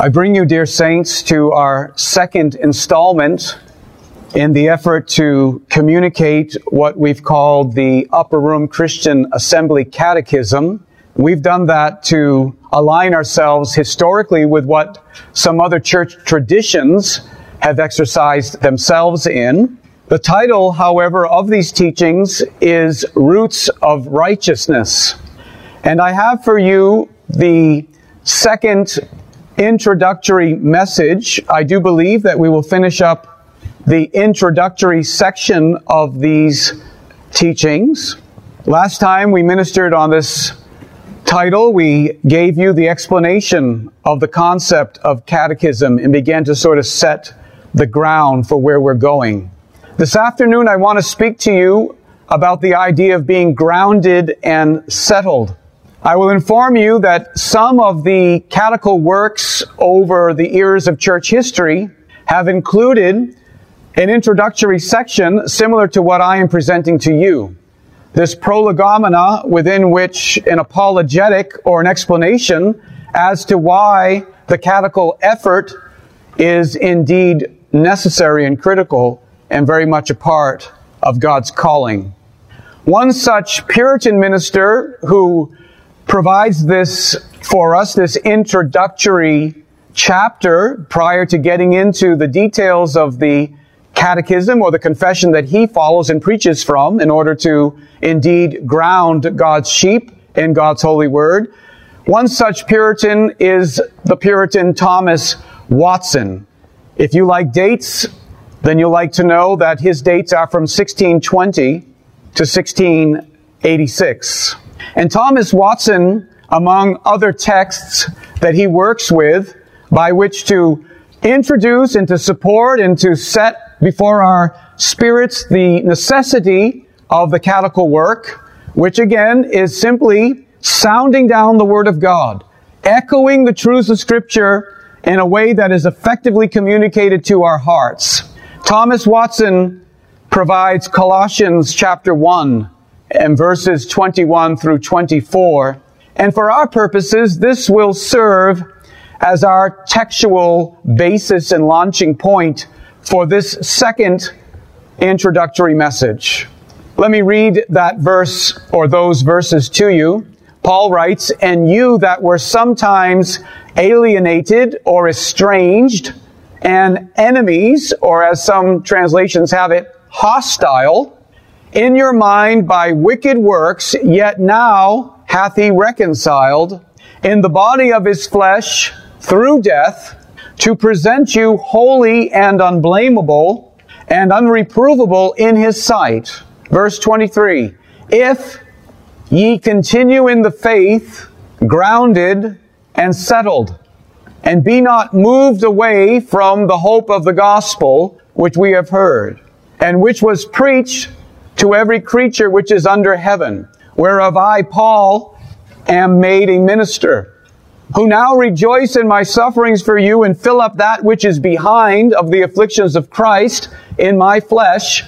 I bring you, dear saints, to our second installment in the effort to communicate what we've called the Upper Room Christian Assembly Catechism. We've done that to align ourselves historically with what some other church traditions have exercised themselves in. The title, however, of these teachings is Roots of Righteousness. And I have for you the second introductory message. I do believe that we will finish up the introductory section of these teachings. Last time we ministered on this title, we gave you the explanation of the concept of catechism and began to sort of set the ground for where we're going. This afternoon, I want to speak to you about the idea of being grounded and settled. I will inform you that some of the catechal works over the years of church history have included an introductory section similar to what I am presenting to you. This prolegomena within which an apologetic or an explanation as to why the catechal effort is indeed necessary and critical and very much a part of God's calling. One such Puritan minister who provides this for us, this introductory chapter prior to getting into the details of the catechism or the confession that he follows and preaches from in order to indeed ground God's sheep in God's holy word. One such Puritan is the Puritan Thomas Watson. If you like dates, then you'll like to know that his dates are from 1620 to 1686. And Thomas Watson, among other texts that he works with, by which to introduce and to support and to set before our spirits the necessity of the catechal work, which again is simply sounding down the Word of God, echoing the truths of Scripture in a way that is effectively communicated to our hearts. Thomas Watson provides Colossians chapter 1 and verses 21 through 24. And for our purposes, this will serve as our textual basis and launching point for this second introductory message. Let me read that verse or those verses to you. Paul writes, And you that were sometimes alienated or estranged and enemies, or as some translations have it, hostile, in your mind by wicked works, yet now hath he reconciled in the body of his flesh through death to present you holy and unblameable and unreprovable in his sight. Verse 23. If ye continue in the faith, grounded and settled, and be not moved away from the hope of the gospel which we have heard, and which was preached to every creature which is under heaven, whereof I, Paul, am made a minister, who now rejoice in my sufferings for you and fill up that which is behind of the afflictions of Christ in my flesh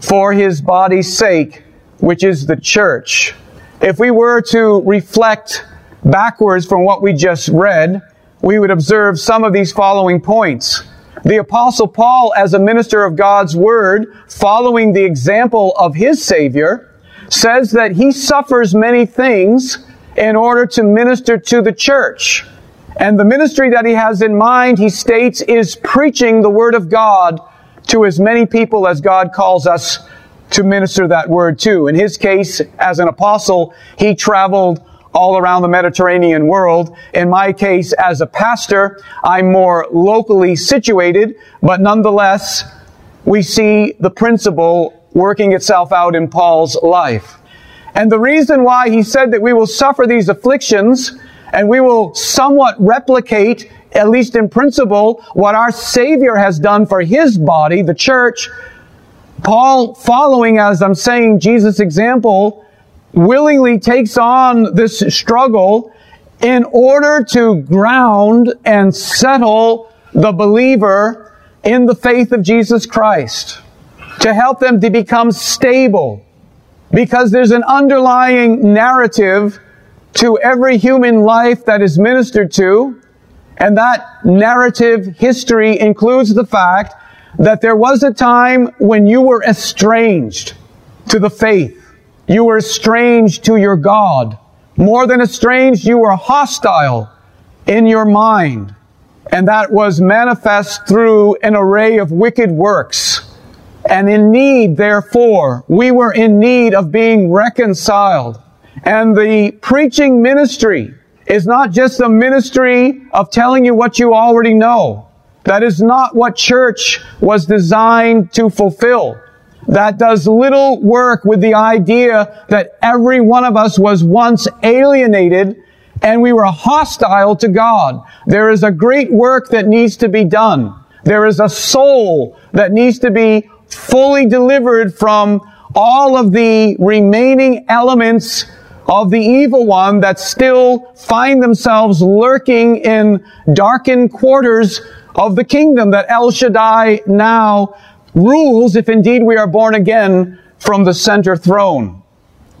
for his body's sake, which is the church. If we were to reflect backwards from what we just read, we would observe some of these following points. The apostle Paul, as a minister of God's word, following the example of his Savior, says that he suffers many things in order to minister to the church. And the ministry that he has in mind, he states, is preaching the word of God to as many people as God calls us to minister that word to. In his case, as an apostle, he traveled all around the Mediterranean world. In my case, as a pastor, I'm more locally situated, but nonetheless, we see the principle working itself out in Paul's life. And the reason why he said that we will suffer these afflictions and we will somewhat replicate, at least in principle, what our Savior has done for his body, the church, Paul, following, as I'm saying, Jesus' example, willingly takes on this struggle in order to ground and settle the believer in the faith of Jesus Christ, to help them to become stable, because there's an underlying narrative to every human life that is ministered to, And that narrative history includes the fact that there was a time when you were estranged to the faith. You were estranged to your God. More than estranged, you were hostile in your mind. And that was manifest through an array of wicked works. And in need, therefore, we were in need of being reconciled. And the preaching ministry is not just a ministry of telling you what you already know. That is not what church was designed to fulfill. That does little work with the idea that every one of us was once alienated and we were hostile to God. There is a great work that needs to be done. There is a soul that needs to be fully delivered from all of the remaining elements of the evil one that still find themselves lurking in darkened quarters of the kingdom that El Shaddai now rules if indeed we are born again from the center throne.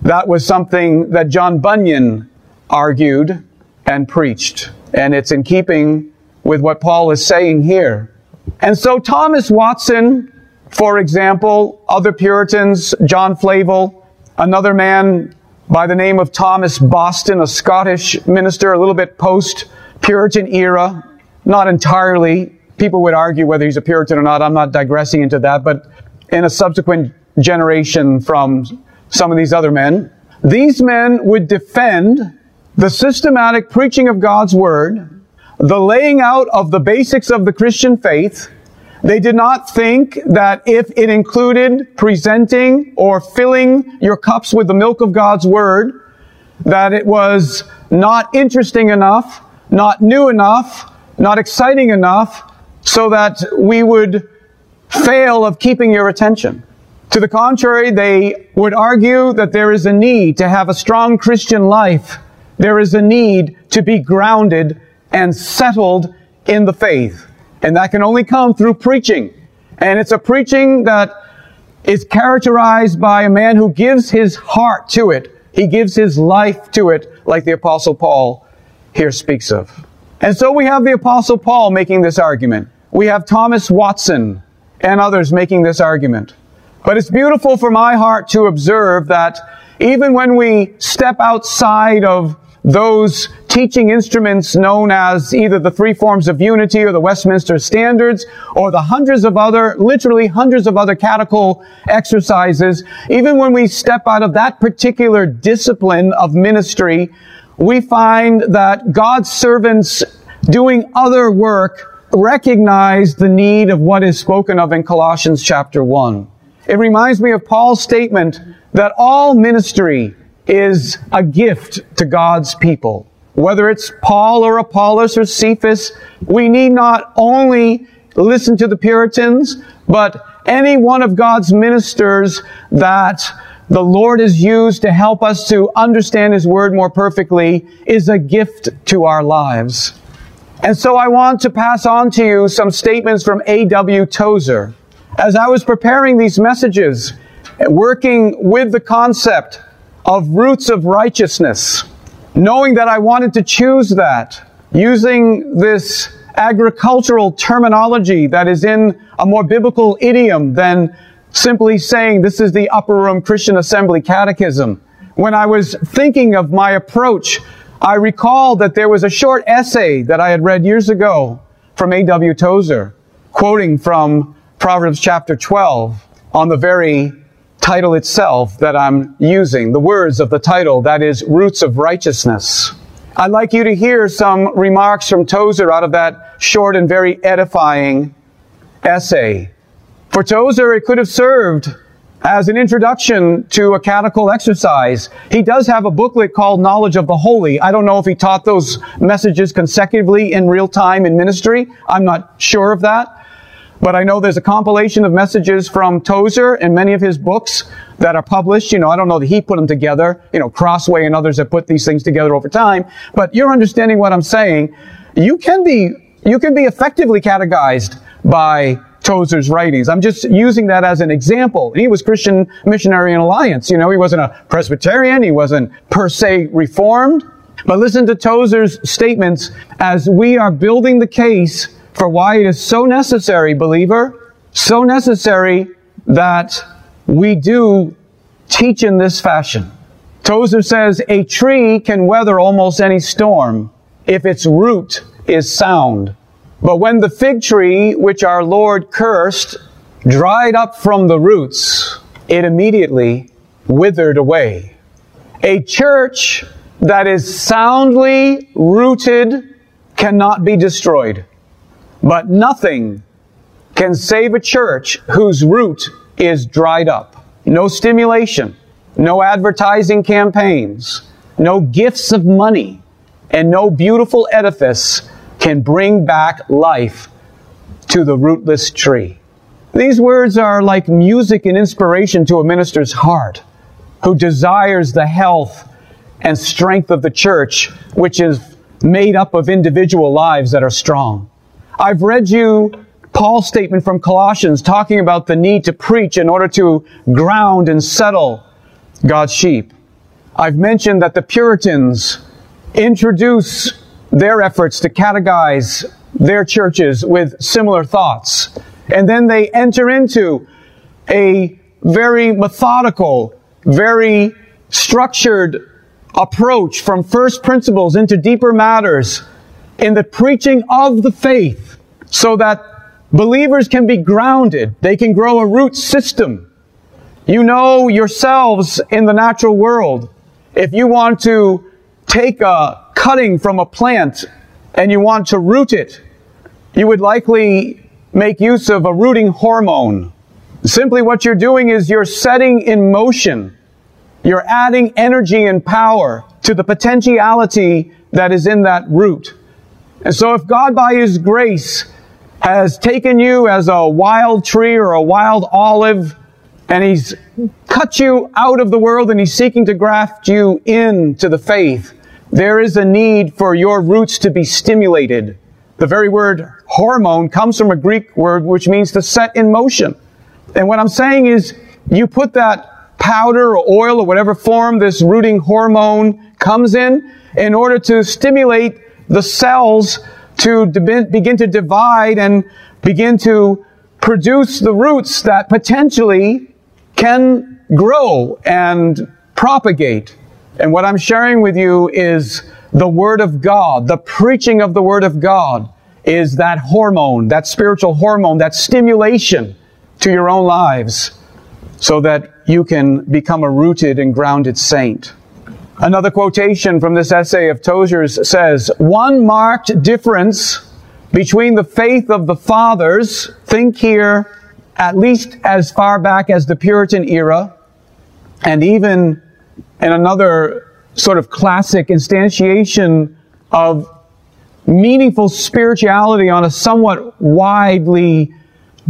That was something that John Bunyan argued and preached. And it's in keeping with what Paul is saying here. And so Thomas Watson, for example, other Puritans, John Flavel, another man by the name of Thomas Boston, a Scottish minister, a little bit post Puritan era, not entirely. People would argue whether he's a Puritan or not. I'm not digressing into that, but in a subsequent generation from some of these other men, these men would defend the systematic preaching of God's Word, the laying out of the basics of the Christian faith, they did not think that if it included presenting or filling your cups with the milk of God's Word, that it was not interesting enough, not new enough, not exciting enough, so that we would fail of keeping your attention. To the contrary, they would argue that there is a need to have a strong Christian life. There is a need to be grounded and settled in the faith. And that can only come through preaching. And it's a preaching that is characterized by a man who gives his heart to it. He gives his life to it, like the apostle Paul here speaks of. And so we have the apostle Paul making this argument. We have Thomas Watson and others making this argument. But it's beautiful for my heart to observe that even when we step outside of those teaching instruments known as either the three forms of unity or the Westminster Standards or the hundreds of other, literally hundreds of other catechol exercises, even when we step out of that particular discipline of ministry, we find that God's servants doing other work recognize the need of what is spoken of in Colossians chapter 1. It reminds me of Paul's statement that all ministry is a gift to God's people. Whether it's Paul or Apollos or Cephas, we need not only listen to the Puritans, but any one of God's ministers that the Lord has used to help us to understand His Word more perfectly is a gift to our lives. And so I want to pass on to you some statements from A.W. Tozer. As I was preparing these messages, working with the concept of roots of righteousness, knowing that I wanted to choose that, using this agricultural terminology that is in a more biblical idiom than simply saying this is the upper room Christian assembly catechism. When I was thinking of my approach, I recalled that there was a short essay that I had read years ago from A.W. Tozer, quoting from Proverbs chapter 12 on the very title itself that I'm using, the words of the title, that is Roots of Righteousness. I'd like you to hear some remarks from Tozer out of that short and very edifying essay. For Tozer, it could have served as an introduction to a catechol exercise. He does have a booklet called Knowledge of the Holy. I don't know if he taught those messages consecutively in real time in ministry. I'm not sure of that. But I know there's a compilation of messages from Tozer and many of his books that are published. You know, I don't know that he put them together. You know, Crossway and others have put these things together over time. But you're understanding what I'm saying. You can be, you can be effectively catechized by Tozer's writings. I'm just using that as an example. He was Christian Missionary in Alliance. You know, he wasn't a Presbyterian. He wasn't per se Reformed. But listen to Tozer's statements as we are building the case for why it is so necessary, believer, so necessary that we do teach in this fashion. Tozer says a tree can weather almost any storm if its root is sound. But when the fig tree, which our Lord cursed, dried up from the roots, it immediately withered away. A church that is soundly rooted cannot be destroyed. But nothing can save a church whose root is dried up. No stimulation, no advertising campaigns, no gifts of money, and no beautiful edifice can bring back life to the rootless tree. These words are like music and inspiration to a minister's heart who desires the health and strength of the church, which is made up of individual lives that are strong. I've read you Paul's statement from Colossians talking about the need to preach in order to ground and settle God's sheep. I've mentioned that the Puritans introduce their efforts to catechize their churches with similar thoughts. And then they enter into a very methodical, very structured approach from first principles into deeper matters in the preaching of the faith so that believers can be grounded. They can grow a root system. You know yourselves in the natural world. If you want to take a cutting from a plant and you want to root it, you would likely make use of a rooting hormone. Simply what you're doing is you're setting in motion. You're adding energy and power to the potentiality that is in that root. And so if God by His grace has taken you as a wild tree or a wild olive and He's cut you out of the world and He's seeking to graft you into the faith, there is a need for your roots to be stimulated. The very word hormone comes from a Greek word which means to set in motion. And what I'm saying is you put that powder or oil or whatever form this rooting hormone comes in in order to stimulate the cells to begin to divide and begin to produce the roots that potentially can grow and propagate. And what I'm sharing with you is the Word of God, the preaching of the Word of God is that hormone, that spiritual hormone, that stimulation to your own lives so that you can become a rooted and grounded saint. Another quotation from this essay of Tozer's says, one marked difference between the faith of the fathers, think here at least as far back as the Puritan era, and even in another sort of classic instantiation of meaningful spirituality on a somewhat widely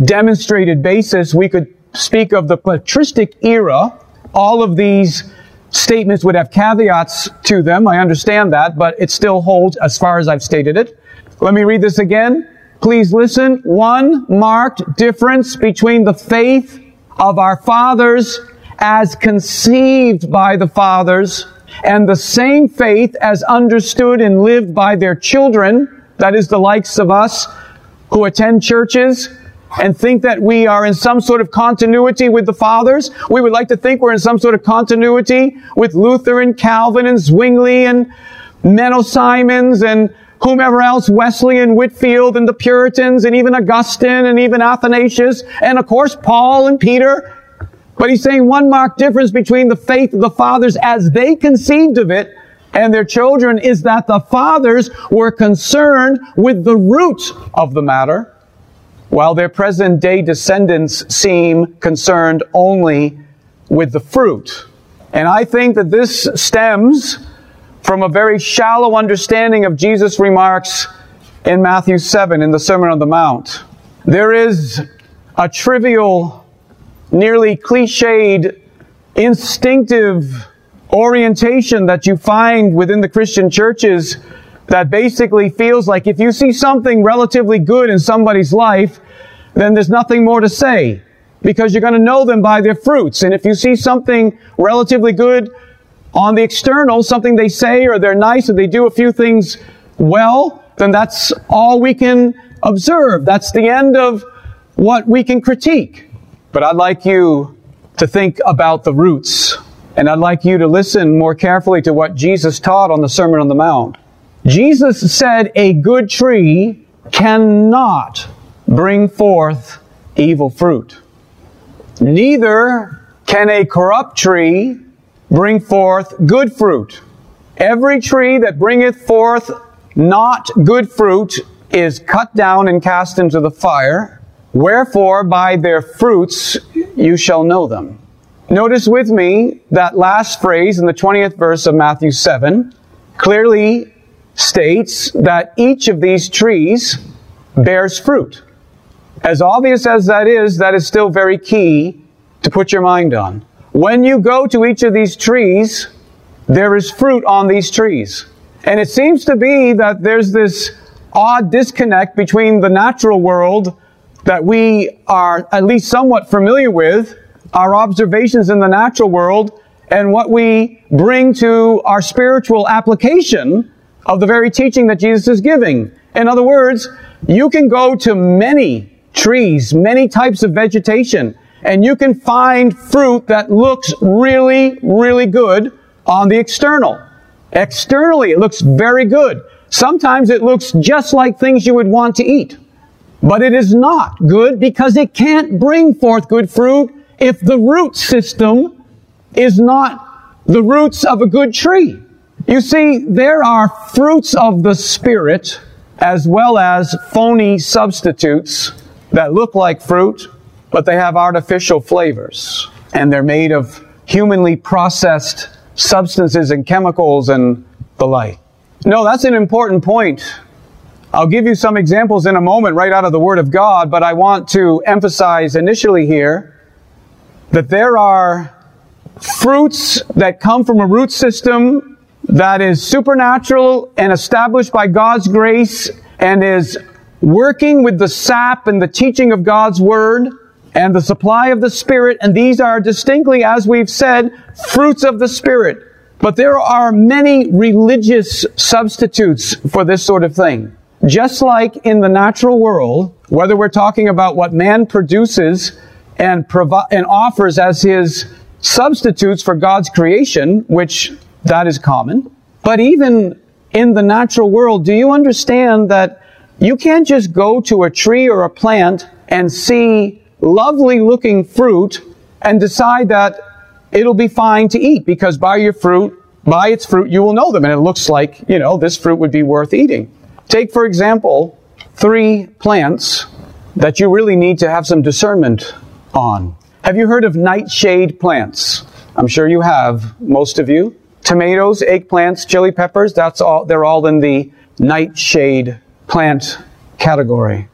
demonstrated basis, we could speak of the patristic era. All of these statements would have caveats to them. I understand that, but it still holds as far as I've stated it. Let me read this again. Please listen. One marked difference between the faith of our fathers as conceived by the fathers and the same faith as understood and lived by their children, that is the likes of us who attend churches and think that we are in some sort of continuity with the fathers. We would like to think we're in some sort of continuity with Luther and Calvin and Zwingli and Menno Simons and whomever else, Wesley and Whitefield and the Puritans and even Augustine and even Athanasius and of course Paul and Peter but he's saying one marked difference between the faith of the fathers as they conceived of it and their children is that the fathers were concerned with the root of the matter, while their present day descendants seem concerned only with the fruit. And I think that this stems from a very shallow understanding of Jesus' remarks in Matthew 7 in the Sermon on the Mount. There is a trivial nearly cliched, instinctive orientation that you find within the Christian churches that basically feels like if you see something relatively good in somebody's life, then there's nothing more to say because you're going to know them by their fruits. And if you see something relatively good on the external, something they say or they're nice or they do a few things well, then that's all we can observe. That's the end of what we can critique. But I'd like you to think about the roots. And I'd like you to listen more carefully to what Jesus taught on the Sermon on the Mount. Jesus said a good tree cannot bring forth evil fruit. Neither can a corrupt tree bring forth good fruit. Every tree that bringeth forth not good fruit is cut down and cast into the fire. Wherefore, by their fruits you shall know them. Notice with me that last phrase in the 20th verse of Matthew 7 clearly states that each of these trees bears fruit. As obvious as that is, that is still very key to put your mind on. When you go to each of these trees, there is fruit on these trees. And it seems to be that there's this odd disconnect between the natural world that we are at least somewhat familiar with, our observations in the natural world, and what we bring to our spiritual application of the very teaching that Jesus is giving. In other words, you can go to many trees, many types of vegetation, and you can find fruit that looks really, really good on the external. Externally, it looks very good. Sometimes it looks just like things you would want to eat. But it is not good because it can't bring forth good fruit if the root system is not the roots of a good tree. You see, there are fruits of the Spirit as well as phony substitutes that look like fruit, but they have artificial flavors. And they're made of humanly processed substances and chemicals and the like. No, that's an important point I'll give you some examples in a moment right out of the Word of God, but I want to emphasize initially here that there are fruits that come from a root system that is supernatural and established by God's grace and is working with the sap and the teaching of God's Word and the supply of the Spirit, and these are distinctly, as we've said, fruits of the Spirit. But there are many religious substitutes for this sort of thing. Just like in the natural world, whether we're talking about what man produces and, provi- and offers as his substitutes for God's creation, which that is common, but even in the natural world, do you understand that you can't just go to a tree or a plant and see lovely looking fruit and decide that it'll be fine to eat because by your fruit, by its fruit, you will know them. And it looks like, you know, this fruit would be worth eating. Take, for example, three plants that you really need to have some discernment on. Have you heard of nightshade plants? I'm sure you have, most of you. Tomatoes, eggplants, chili peppers, that's all, they're all in the nightshade plant category.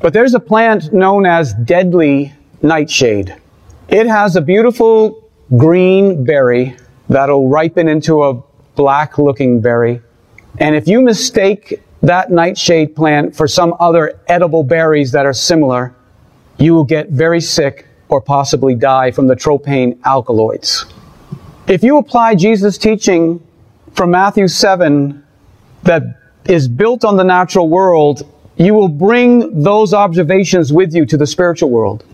But there's a plant known as deadly nightshade. It has a beautiful green berry that'll ripen into a black looking berry. And if you mistake that nightshade plant for some other edible berries that are similar, you will get very sick or possibly die from the tropane alkaloids. If you apply Jesus' teaching from Matthew 7 that is built on the natural world, you will bring those observations with you to the spiritual world.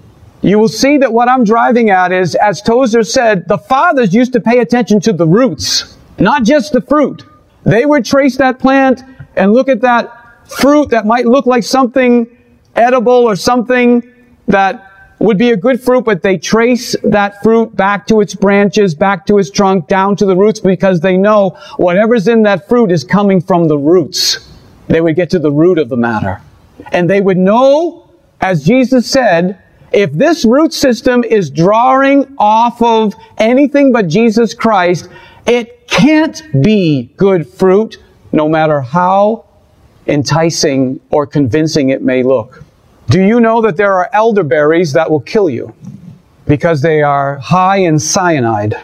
You will see that what I'm driving at is, as Tozer said, the fathers used to pay attention to the roots, not just the fruit. They would trace that plant and look at that fruit that might look like something edible or something that would be a good fruit, but they trace that fruit back to its branches, back to its trunk, down to the roots because they know whatever's in that fruit is coming from the roots. They would get to the root of the matter. And they would know, as Jesus said, if this root system is drawing off of anything but Jesus Christ, it can't be good fruit no matter how enticing or convincing it may look. Do you know that there are elderberries that will kill you because they are high in cyanide?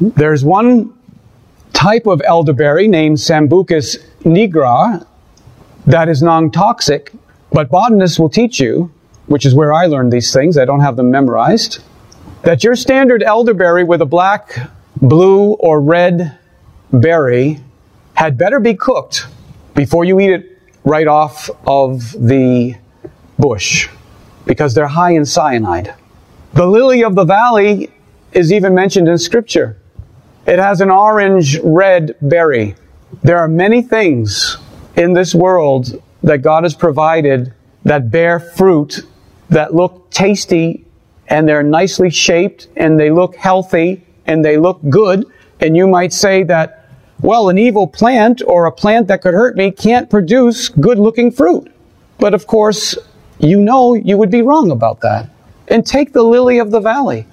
There's one type of elderberry named Sambucus nigra that is non-toxic, but botanists will teach you, which is where I learned these things, I don't have them memorized, that your standard elderberry with a black blue or red berry had better be cooked before you eat it right off of the bush because they're high in cyanide. The lily of the valley is even mentioned in scripture. It has an orange red berry. There are many things in this world that God has provided that bear fruit that look tasty and they're nicely shaped and they look healthy and they look good. And you might say that, well, an evil plant or a plant that could hurt me can't produce good looking fruit. But of course, you know you would be wrong about that. And take the lily of the valley.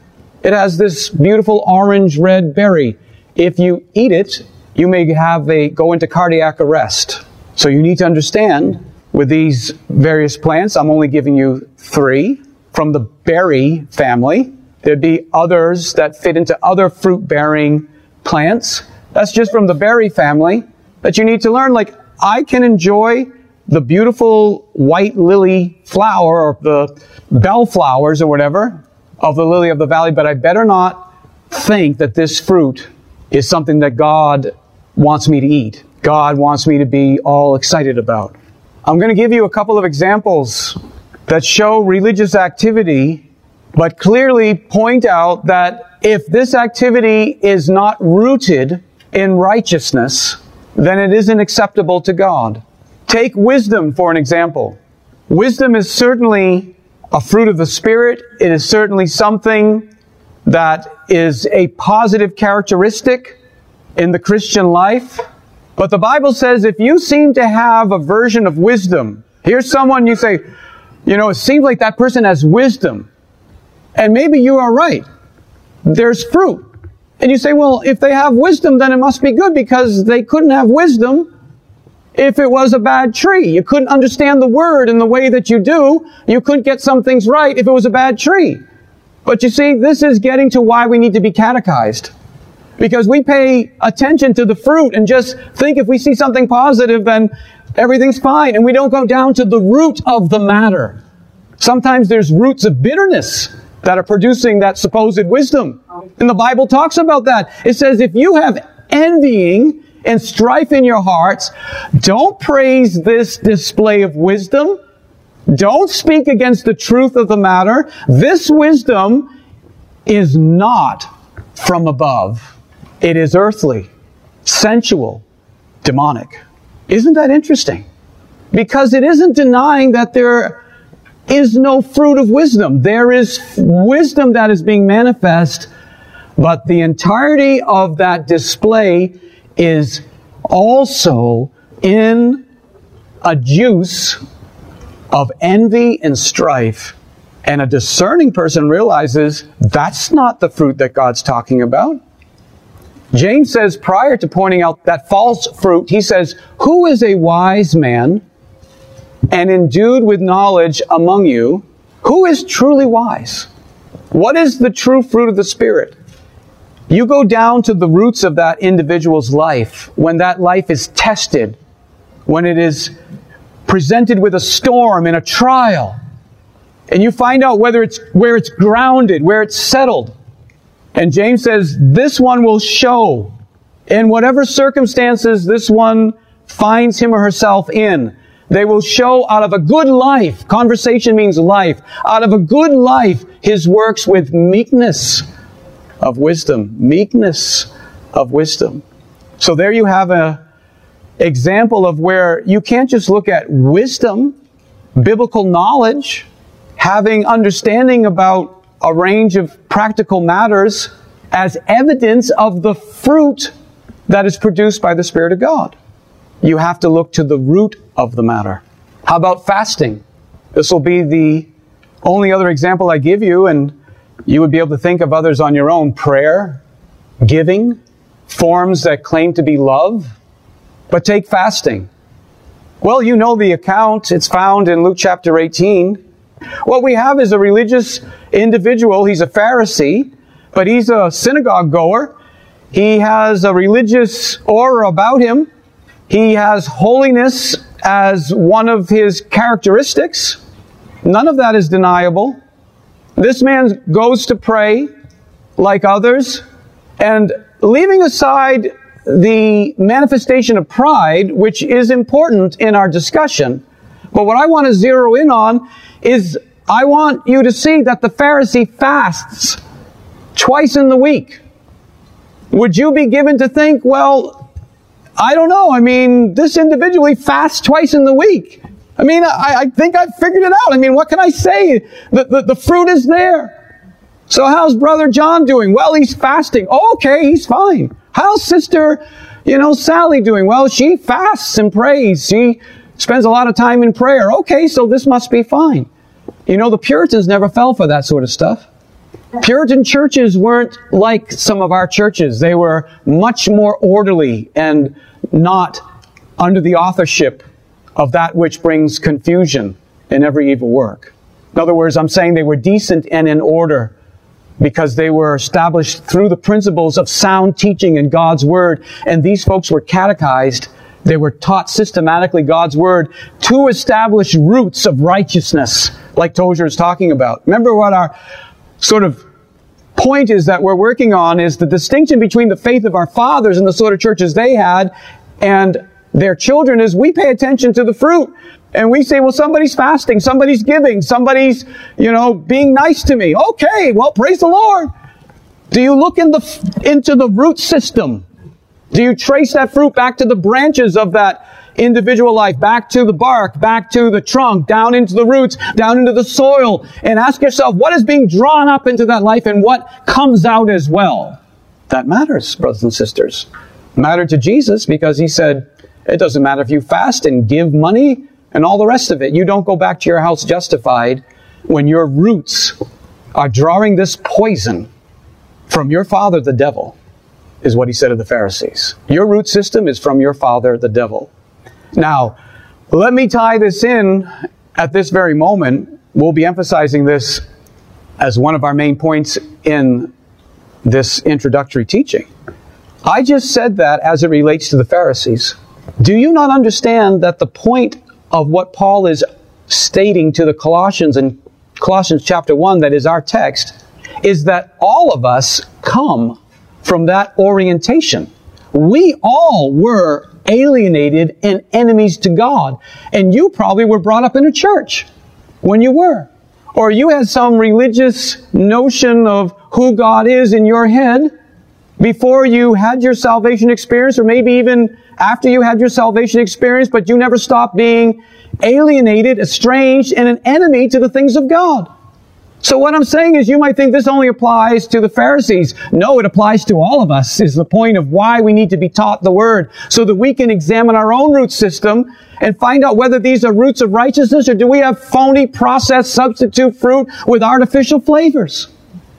It has this beautiful orange red berry. If you eat it, you may have a go into cardiac arrest. So you need to understand with these various plants, I'm only giving you three from the berry family. There'd be others that fit into other fruit bearing plants. That's just from the berry family that you need to learn. Like, I can enjoy the beautiful white lily flower or the bell flowers or whatever of the lily of the valley, but I better not think that this fruit is something that God wants me to eat. God wants me to be all excited about. I'm going to give you a couple of examples that show religious activity, but clearly point out that if this activity is not rooted in righteousness, then it isn't acceptable to God. Take wisdom for an example. Wisdom is certainly a fruit of the Spirit. It is certainly something that is a positive characteristic in the Christian life. But the Bible says if you seem to have a version of wisdom, here's someone you say, you know, it seems like that person has wisdom. And maybe you are right. There's fruit. And you say, well, if they have wisdom, then it must be good because they couldn't have wisdom if it was a bad tree. You couldn't understand the word in the way that you do. You couldn't get some things right if it was a bad tree. But you see, this is getting to why we need to be catechized. Because we pay attention to the fruit and just think if we see something positive, then everything's fine. And we don't go down to the root of the matter. Sometimes there's roots of bitterness that are producing that supposed wisdom. And the Bible talks about that. It says if you have envying and strife in your hearts, don't praise this display of wisdom. Don't speak against the truth of the matter. This wisdom is not from above. It is earthly, sensual, demonic. Isn't that interesting? Because it isn't denying that there is no fruit of wisdom. There is wisdom that is being manifest, but the entirety of that display is also in a juice of envy and strife. And a discerning person realizes that's not the fruit that God's talking about. James says, prior to pointing out that false fruit, he says, Who is a wise man and endued with knowledge among you? Who is truly wise? What is the true fruit of the Spirit? You go down to the roots of that individual's life when that life is tested, when it is presented with a storm and a trial, and you find out whether it's where it's grounded, where it's settled. And James says, this one will show in whatever circumstances this one finds him or herself in. They will show out of a good life. Conversation means life. Out of a good life, his works with meekness of wisdom. Meekness of wisdom. So there you have a example of where you can't just look at wisdom, biblical knowledge, having understanding about a range of practical matters as evidence of the fruit that is produced by the Spirit of God. You have to look to the root of the matter. How about fasting? This will be the only other example I give you, and you would be able to think of others on your own. Prayer, giving, forms that claim to be love. But take fasting. Well, you know the account. It's found in Luke chapter 18. What we have is a religious individual. He's a Pharisee, but he's a synagogue goer. He has a religious aura about him. He has holiness as one of his characteristics. None of that is deniable. This man goes to pray like others, and leaving aside the manifestation of pride, which is important in our discussion, but what I want to zero in on is I want you to see that the Pharisee fasts twice in the week. Would you be given to think, well, I don't know. I mean, this individually fasts twice in the week. I mean, I, I think I've figured it out. I mean, what can I say? The, the, the fruit is there. So how's brother John doing? Well, he's fasting. Okay, he's fine. How's sister, you know, Sally doing? Well, she fasts and prays. She spends a lot of time in prayer. Okay, so this must be fine. You know, the Puritans never fell for that sort of stuff. Puritan churches weren't like some of our churches. They were much more orderly and not under the authorship of that which brings confusion in every evil work. In other words, I'm saying they were decent and in order because they were established through the principles of sound teaching in God's Word. And these folks were catechized. They were taught systematically God's Word to establish roots of righteousness, like Tozer is talking about. Remember what our sort of point is that we're working on is the distinction between the faith of our fathers and the sort of churches they had and their children is we pay attention to the fruit. And we say, well, somebody's fasting, somebody's giving, somebody's, you know, being nice to me. Okay, well, praise the Lord. Do you look in the, into the root system? Do you trace that fruit back to the branches of that individual life, back to the bark, back to the trunk, down into the roots, down into the soil, and ask yourself, what is being drawn up into that life and what comes out as well? That matters, brothers and sisters. Mattered to Jesus because he said, it doesn't matter if you fast and give money and all the rest of it. You don't go back to your house justified when your roots are drawing this poison from your father, the devil, is what he said of the Pharisees. Your root system is from your father, the devil. Now, let me tie this in at this very moment. We'll be emphasizing this as one of our main points in this introductory teaching. I just said that as it relates to the Pharisees. Do you not understand that the point of what Paul is stating to the Colossians in Colossians chapter 1, that is our text, is that all of us come from that orientation. We all were alienated and enemies to God. And you probably were brought up in a church when you were. Or you had some religious notion of who God is in your head before you had your salvation experience, or maybe even after you had your salvation experience, but you never stopped being alienated, estranged, and an enemy to the things of God. So what I'm saying is you might think this only applies to the Pharisees. No, it applies to all of us is the point of why we need to be taught the Word so that we can examine our own root system and find out whether these are roots of righteousness or do we have phony processed substitute fruit with artificial flavors.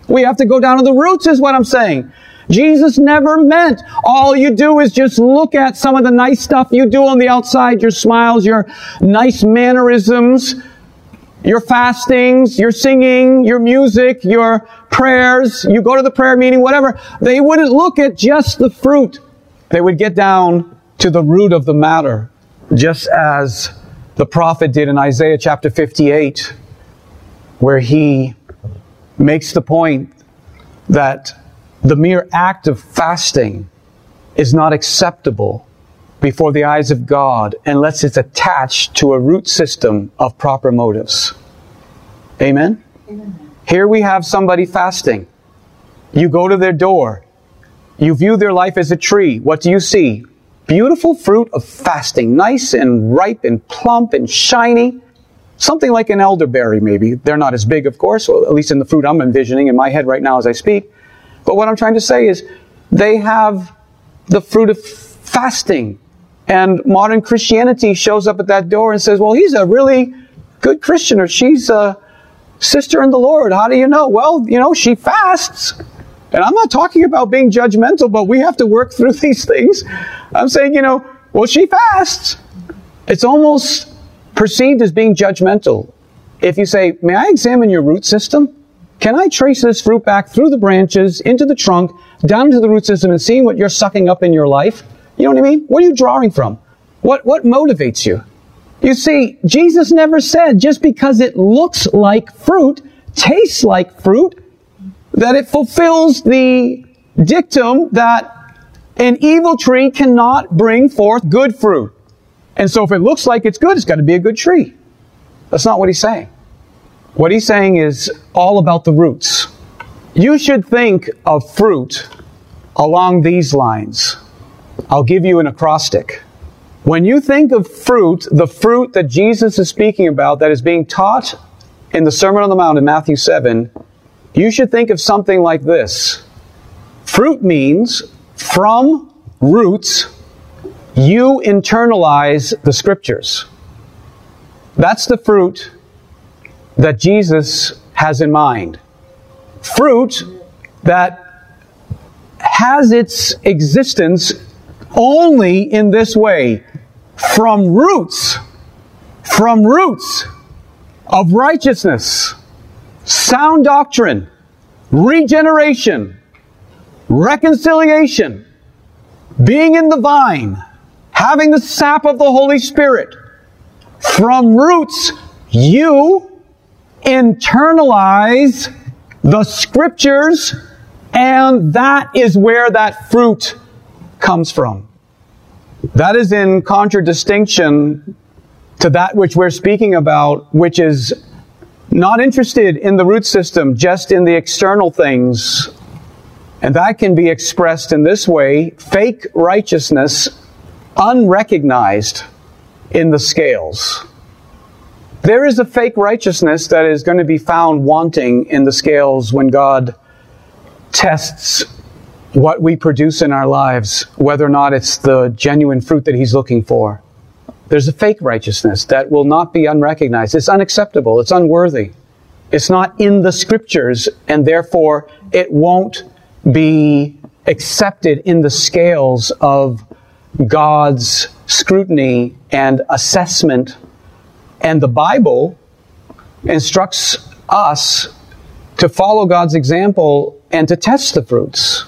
We have to go down to the roots is what I'm saying. Jesus never meant all you do is just look at some of the nice stuff you do on the outside, your smiles, your nice mannerisms, your fastings, your singing, your music, your prayers, you go to the prayer meeting, whatever. They wouldn't look at just the fruit. They would get down to the root of the matter, just as the prophet did in Isaiah chapter 58, where he makes the point that the mere act of fasting is not acceptable before the eyes of God unless it's attached to a root system of proper motives. Amen? Amen? Here we have somebody fasting. You go to their door. You view their life as a tree. What do you see? Beautiful fruit of fasting, nice and ripe and plump and shiny. Something like an elderberry, maybe. They're not as big, of course, well, at least in the fruit I'm envisioning in my head right now as I speak. But what I'm trying to say is they have the fruit of fasting. And modern Christianity shows up at that door and says, well, he's a really good Christian or she's a sister in the Lord. How do you know? Well, you know, she fasts. And I'm not talking about being judgmental, but we have to work through these things. I'm saying, you know, well, she fasts. It's almost perceived as being judgmental. If you say, may I examine your root system? Can I trace this fruit back through the branches, into the trunk, down to the root system and seeing what you're sucking up in your life? You know what I mean? What are you drawing from? What, what motivates you? You see, Jesus never said just because it looks like fruit, tastes like fruit, that it fulfills the dictum that an evil tree cannot bring forth good fruit. And so if it looks like it's good, it's got to be a good tree. That's not what he's saying. What he's saying is all about the roots. You should think of fruit along these lines. I'll give you an acrostic. When you think of fruit, the fruit that Jesus is speaking about that is being taught in the Sermon on the Mount in Matthew 7, you should think of something like this. Fruit means from roots, you internalize the scriptures. That's the fruit that Jesus has in mind. Fruit that has its existence only in this way from roots, from roots of righteousness, sound doctrine, regeneration, reconciliation, being in the vine, having the sap of the Holy Spirit. From roots, you internalize the scriptures, and that is where that fruit comes from. That is in contradistinction to that which we're speaking about, which is not interested in the root system, just in the external things. And that can be expressed in this way fake righteousness unrecognized in the scales. There is a fake righteousness that is going to be found wanting in the scales when God tests what we produce in our lives, whether or not it's the genuine fruit that He's looking for. There's a fake righteousness that will not be unrecognized. It's unacceptable. It's unworthy. It's not in the scriptures, and therefore it won't be accepted in the scales of God's scrutiny and assessment and the Bible instructs us to follow God's example and to test the fruits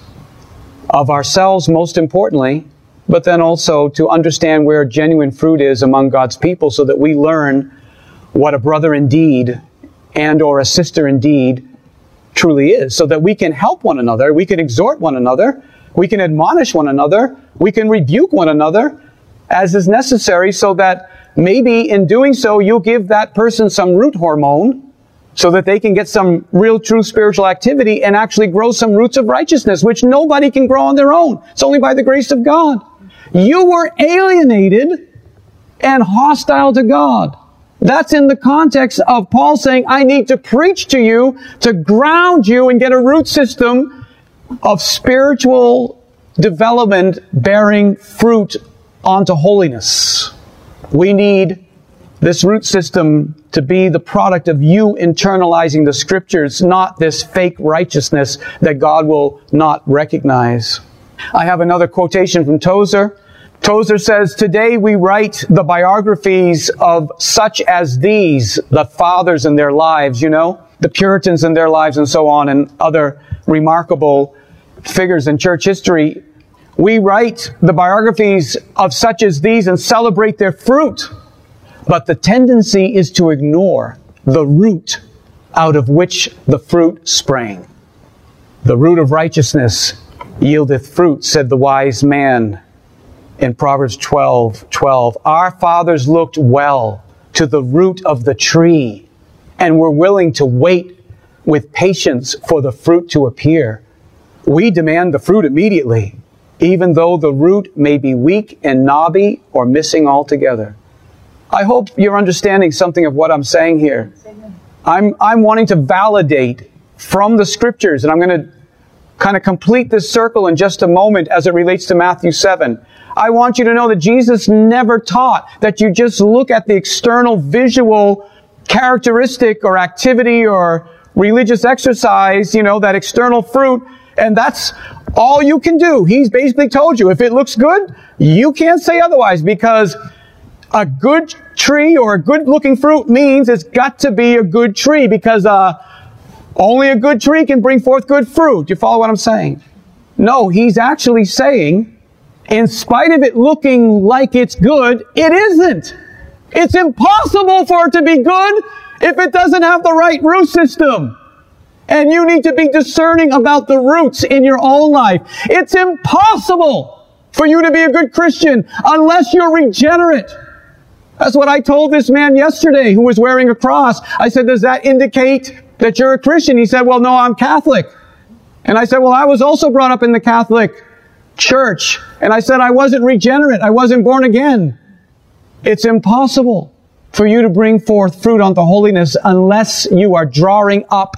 of ourselves, most importantly, but then also to understand where genuine fruit is among God's people so that we learn what a brother indeed and or a sister indeed truly is. So that we can help one another we can exhort one another we can admonish one another we can rebuke one another as is necessary so that maybe in doing so, you'll give that person some root hormone so that they can get some real true spiritual activity and actually grow some roots of righteousness, which nobody can grow on their own. It's only by the grace of God. You were alienated and hostile to God. That's in the context of Paul saying, I need to preach to you to ground you and get a root system of spiritual development bearing fruit onto holiness. We need this root system to be the product of you internalizing the scriptures, not this fake righteousness that God will not recognize. I have another quotation from Tozer. Tozer says, Today we write the biographies of such as these, the fathers in their lives, you know, the Puritans in their lives and so on, and other remarkable figures in church history we write the biographies of such as these and celebrate their fruit. But the tendency is to ignore the root out of which the fruit sprang. The root of righteousness yieldeth fruit, said the wise man in Proverbs 12, 12. Our fathers looked well to the root of the tree and were willing to wait with patience for the fruit to appear. We demand the fruit immediately even though the root may be weak and knobby or missing altogether. I hope you're understanding something of what I'm saying here. I'm, I'm wanting to validate from the scriptures, and I'm going to kind of complete this circle in just a moment as it relates to Matthew 7. I want you to know that Jesus never taught that you just look at the external visual characteristic or activity or religious exercise, you know, that external fruit, and that's all you can do. He's basically told you if it looks good, you can't say otherwise because a good tree or a good looking fruit means it's got to be a good tree because uh, only a good tree can bring forth good fruit. You follow what I'm saying? No, he's actually saying, in spite of it looking like it's good, it isn't. It's impossible for it to be good if it doesn't have the right root system. And you need to be discerning about the roots in your own life. It's impossible for you to be a good Christian unless you're regenerate. That's what I told this man yesterday who was wearing a cross. I said, does that indicate that you're a Christian? He said, well, no, I'm Catholic. And I said, well, I was also brought up in the Catholic church. And I said, I wasn't regenerate. I wasn't born again. It's impossible for you to bring forth fruit unto holiness unless you are drawing up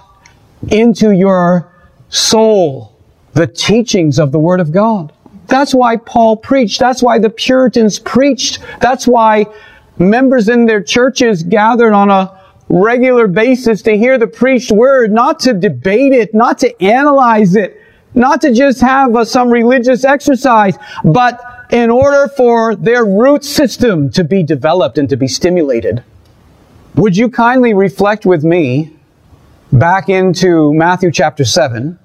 into your soul the teachings of the Word of God. That's why Paul preached. That's why the Puritans preached. That's why members in their churches gathered on a regular basis to hear the preached word, not to debate it, not to analyze it, not to just have a, some religious exercise, but in order for their root system to be developed and to be stimulated. Would you kindly reflect with me back into Matthew chapter 7?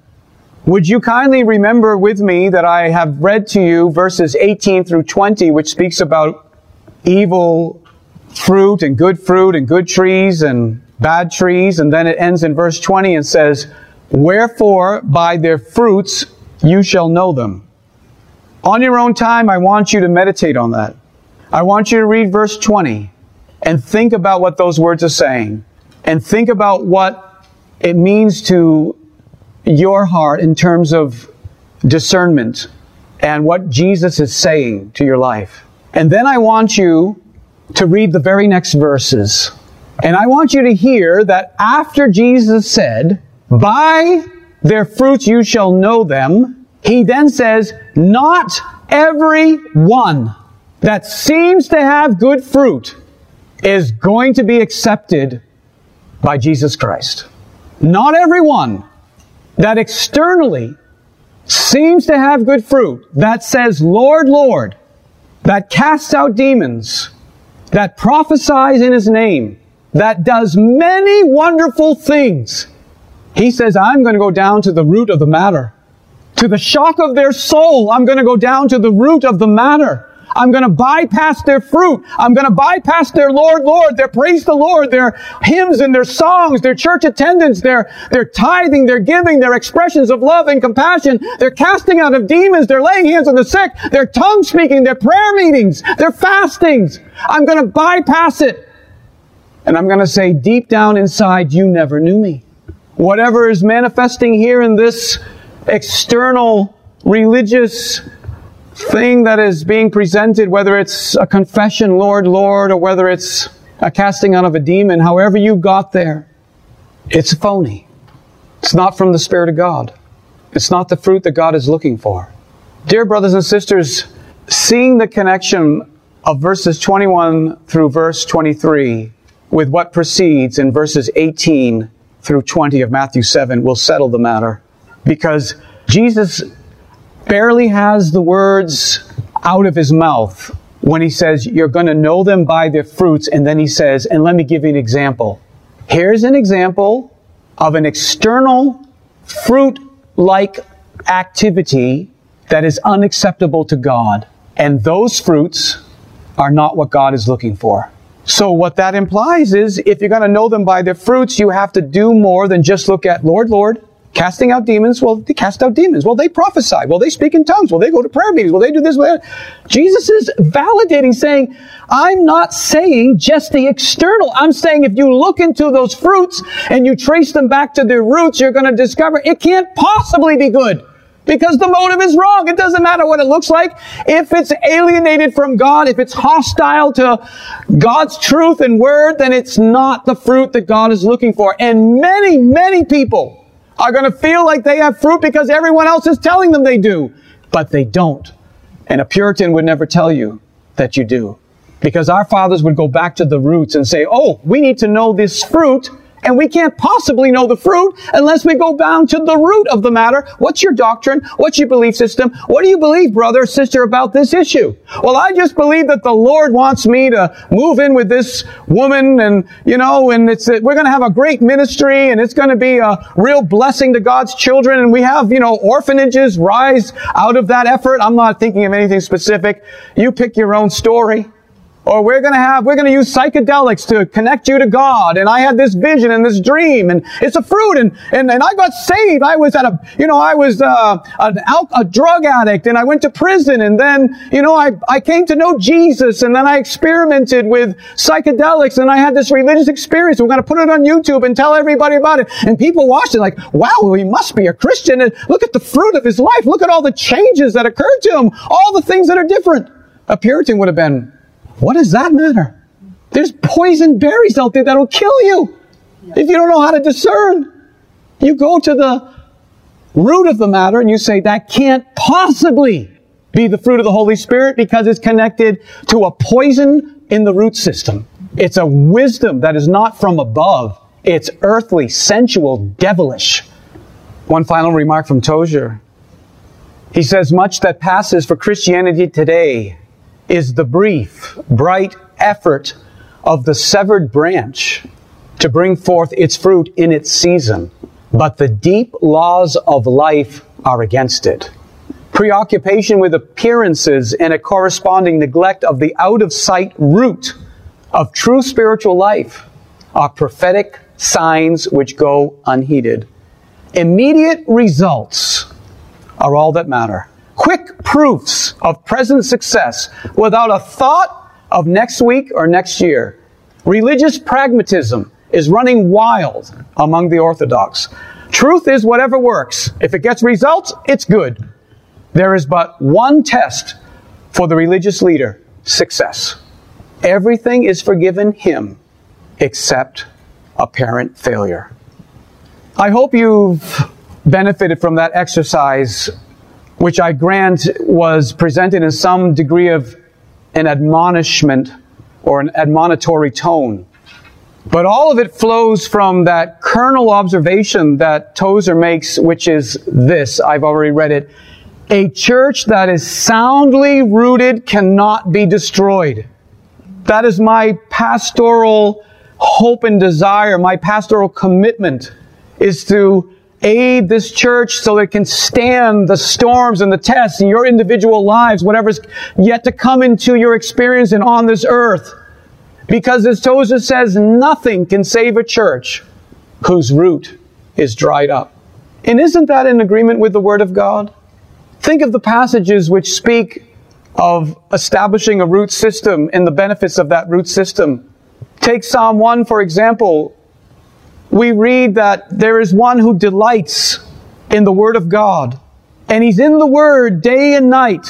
Would you kindly remember with me that I have read to you verses 18 through 20, which speaks about evil fruit and good fruit and good trees and bad trees. And then it ends in verse 20 and says, Wherefore by their fruits you shall know them. On your own time, I want you to meditate on that. I want you to read verse 20 and think about what those words are saying and think about what it means to your heart in terms of discernment and what Jesus is saying to your life. And then I want you to read the very next verses. And I want you to hear that after Jesus said, by their fruits you shall know them, he then says, not every one that seems to have good fruit is going to be accepted by Jesus Christ. Not everyone that externally seems to have good fruit, that says, Lord, Lord, that casts out demons, that prophesies in his name, that does many wonderful things. He says, I'm going to go down to the root of the matter. To the shock of their soul, I'm going to go down to the root of the matter. I'm going to bypass their fruit. I'm going to bypass their Lord, Lord, their praise the Lord, their hymns and their songs, their church attendance, their, their tithing, their giving, their expressions of love and compassion, their casting out of demons, their laying hands on the sick, their tongue speaking, their prayer meetings, their fastings. I'm going to bypass it. And I'm going to say deep down inside, you never knew me. Whatever is manifesting here in this external religious thing that is being presented, whether it's a confession, Lord, Lord, or whether it's a casting out of a demon, however you got there, it's phony. It's not from the Spirit of God. It's not the fruit that God is looking for. Dear brothers and sisters, seeing the connection of verses 21 through verse 23 with what precedes in verses 18 through 20 of Matthew 7 will settle the matter. Because Jesus barely has the words out of his mouth when he says, You're going to know them by their fruits. And then he says, And let me give you an example. Here's an example of an external fruit like activity that is unacceptable to God. And those fruits are not what God is looking for. So what that implies is if you're going to know them by their fruits, you have to do more than just look at Lord, Lord, Casting out demons, well, they cast out demons. Well, they prophesy. Well, they speak in tongues. Well, they go to prayer meetings. Well, they do this. Well, Jesus is validating, saying, I'm not saying just the external. I'm saying if you look into those fruits and you trace them back to their roots, you're going to discover it can't possibly be good. Because the motive is wrong. It doesn't matter what it looks like. If it's alienated from God, if it's hostile to God's truth and word, then it's not the fruit that God is looking for. And many, many people are going to feel like they have fruit because everyone else is telling them they do. But they don't. And a Puritan would never tell you that you do. Because our fathers would go back to the roots and say, oh, we need to know this fruit and we can't possibly know the fruit unless we go down to the root of the matter. What's your doctrine? What's your belief system? What do you believe, brother, sister, about this issue? Well, I just believe that the Lord wants me to move in with this woman and, you know, and it's, we're going to have a great ministry and it's going to be a real blessing to God's children. And we have, you know, orphanages rise out of that effort. I'm not thinking of anything specific. You pick your own story. Or we're going to have, we're going to use psychedelics to connect you to God. And I had this vision and this dream and it's a fruit and, and, and I got saved. I was at a, you know, I was, uh, an al- a drug addict and I went to prison and then, you know, I, I came to know Jesus and then I experimented with psychedelics and I had this religious experience. We're going to put it on YouTube and tell everybody about it. And people watched it like, wow, he must be a Christian and look at the fruit of his life. Look at all the changes that occurred to him. All the things that are different. A Puritan would have been, what does that matter? There's poison berries out there that'll kill you if you don't know how to discern. You go to the root of the matter and you say that can't possibly be the fruit of the Holy Spirit because it's connected to a poison in the root system. It's a wisdom that is not from above. It's earthly, sensual, devilish. One final remark from Tozer. He says, much that passes for Christianity today is the brief, bright effort of the severed branch to bring forth its fruit in its season. But the deep laws of life are against it. Preoccupation with appearances and a corresponding neglect of the out of sight root of true spiritual life are prophetic signs which go unheeded. Immediate results are all that matter proofs of present success without a thought of next week or next year. Religious pragmatism is running wild among the Orthodox. Truth is whatever works. If it gets results, it's good. There is but one test for the religious leader success. Everything is forgiven him except apparent failure. I hope you've benefited from that exercise which I grant was presented in some degree of an admonishment or an admonitory tone. But all of it flows from that kernel observation that Tozer makes, which is this. I've already read it. A church that is soundly rooted cannot be destroyed. That is my pastoral hope and desire, my pastoral commitment is to aid this church so it can stand the storms and the tests in your individual lives, whatever's yet to come into your experience and on this earth. Because as Tozer says, nothing can save a church whose root is dried up. And isn't that in agreement with the Word of God? Think of the passages which speak of establishing a root system and the benefits of that root system. Take Psalm 1, for example, we read that there is one who delights in the Word of God, and he's in the Word day and night.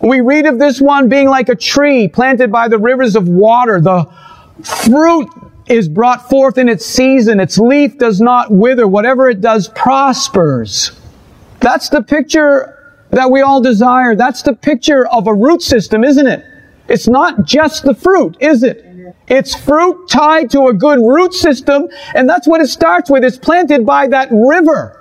We read of this one being like a tree planted by the rivers of water. The fruit is brought forth in its season. Its leaf does not wither. Whatever it does prospers. That's the picture that we all desire. That's the picture of a root system, isn't it? It's not just the fruit, is it? It's fruit tied to a good root system, and that's what it starts with. It's planted by that river.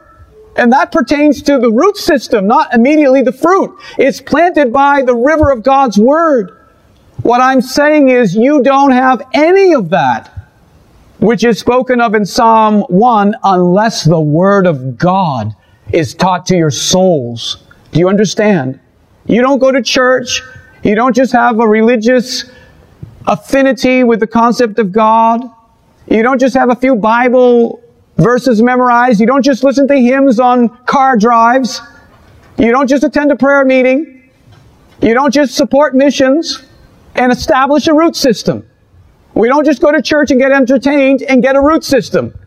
And that pertains to the root system, not immediately the fruit. It's planted by the river of God's Word. What I'm saying is you don't have any of that, which is spoken of in Psalm 1, unless the Word of God is taught to your souls. Do you understand? You don't go to church. You don't just have a religious affinity with the concept of God. You don't just have a few Bible verses memorized. You don't just listen to hymns on car drives. You don't just attend a prayer meeting. You don't just support missions and establish a root system. We don't just go to church and get entertained and get a root system.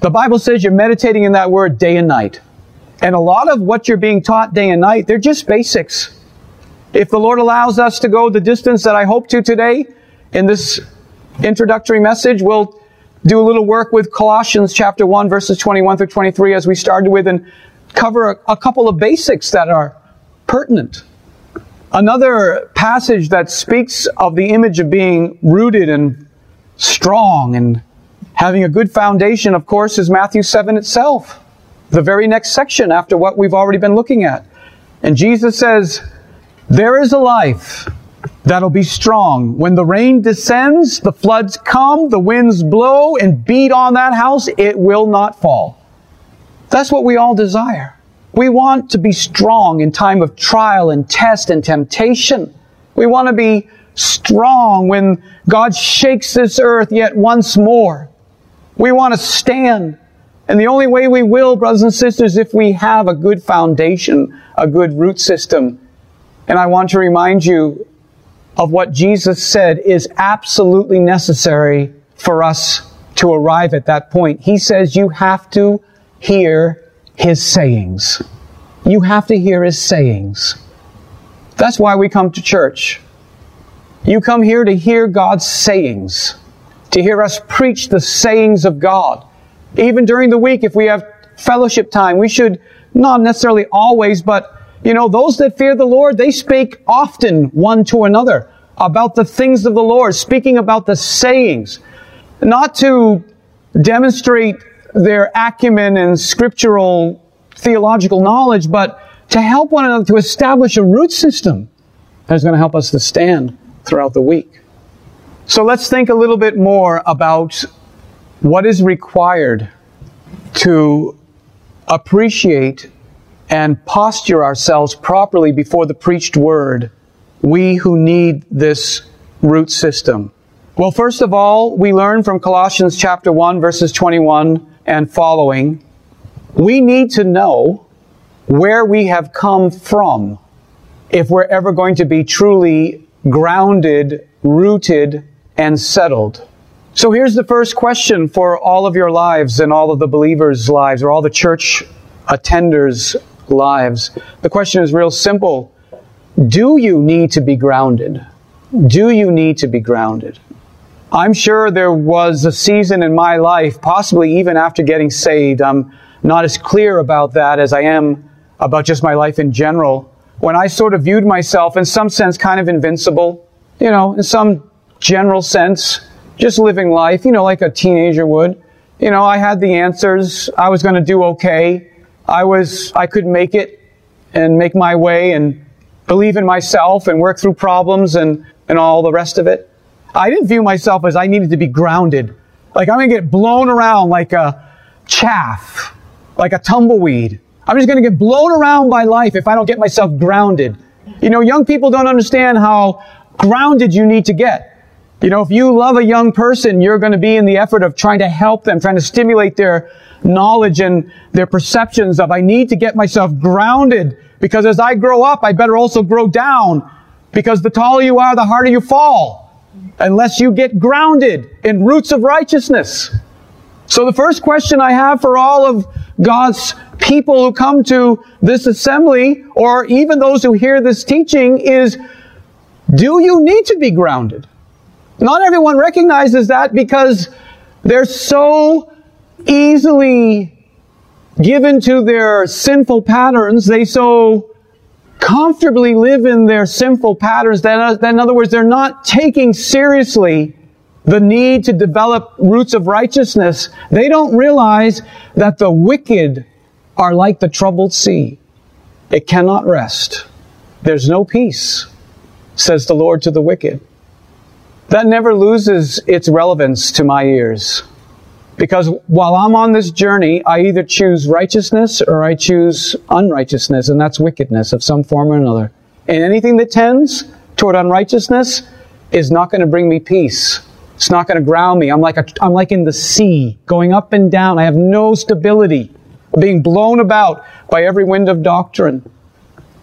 The Bible says you're meditating in that word day and night. And a lot of what you're being taught day and night, they're just basics. If the Lord allows us to go the distance that I hope to today, in this introductory message, we'll do a little work with Colossians chapter 1 verses 21 through 23 as we started with and cover a, a couple of basics that are pertinent. Another passage that speaks of the image of being rooted and strong and having a good foundation, of course, is Matthew 7 itself. The very next section after what we've already been looking at. And Jesus says, There is a life that'll be strong. When the rain descends, the floods come, the winds blow and beat on that house, it will not fall. That's what we all desire. We want to be strong in time of trial and test and temptation. We want to be strong when God shakes this earth yet once more. We want to stand. And the only way we will, brothers and sisters, if we have a good foundation, a good root system. And I want to remind you of what Jesus said is absolutely necessary for us to arrive at that point. He says you have to hear His sayings. You have to hear His sayings. That's why we come to church. You come here to hear God's sayings, to hear us preach the sayings of God. Even during the week, if we have fellowship time, we should not necessarily always, but you know, those that fear the Lord, they speak often one to another about the things of the Lord, speaking about the sayings, not to demonstrate their acumen and scriptural theological knowledge, but to help one another to establish a root system that is going to help us to stand throughout the week. So let's think a little bit more about what is required to appreciate and posture ourselves properly before the preached word, we who need this root system. Well, first of all, we learn from Colossians chapter 1 verses 21 and following, we need to know where we have come from if we're ever going to be truly grounded, rooted, and settled. So here's the first question for all of your lives and all of the believers' lives or all the church attenders' lives. The question is real simple. Do you need to be grounded? Do you need to be grounded? I'm sure there was a season in my life, possibly even after getting saved. I'm not as clear about that as I am about just my life in general. When I sort of viewed myself in some sense kind of invincible, you know, in some general sense, just living life, you know, like a teenager would. You know, I had the answers. I was going to do okay. I was, I could make it and make my way and believe in myself and work through problems and, and all the rest of it. I didn't view myself as I needed to be grounded. Like I'm going to get blown around like a chaff, like a tumbleweed. I'm just going to get blown around by life if I don't get myself grounded. You know, young people don't understand how grounded you need to get. You know, if you love a young person, you're going to be in the effort of trying to help them, trying to stimulate their knowledge and their perceptions of, I need to get myself grounded because as I grow up, I better also grow down because the taller you are, the harder you fall unless you get grounded in roots of righteousness. So the first question I have for all of God's people who come to this assembly or even those who hear this teaching is, do you need to be grounded? Not everyone recognizes that because they're so easily given to their sinful patterns. They so comfortably live in their sinful patterns that, uh, that in other words, they're not taking seriously the need to develop roots of righteousness. They don't realize that the wicked are like the troubled sea. It cannot rest. There's no peace, says the Lord to the wicked. That never loses its relevance to my ears. Because while I'm on this journey, I either choose righteousness or I choose unrighteousness, and that's wickedness of some form or another. And anything that tends toward unrighteousness is not going to bring me peace. It's not going to ground me. I'm like, a, I'm like in the sea, going up and down. I have no stability, being blown about by every wind of doctrine.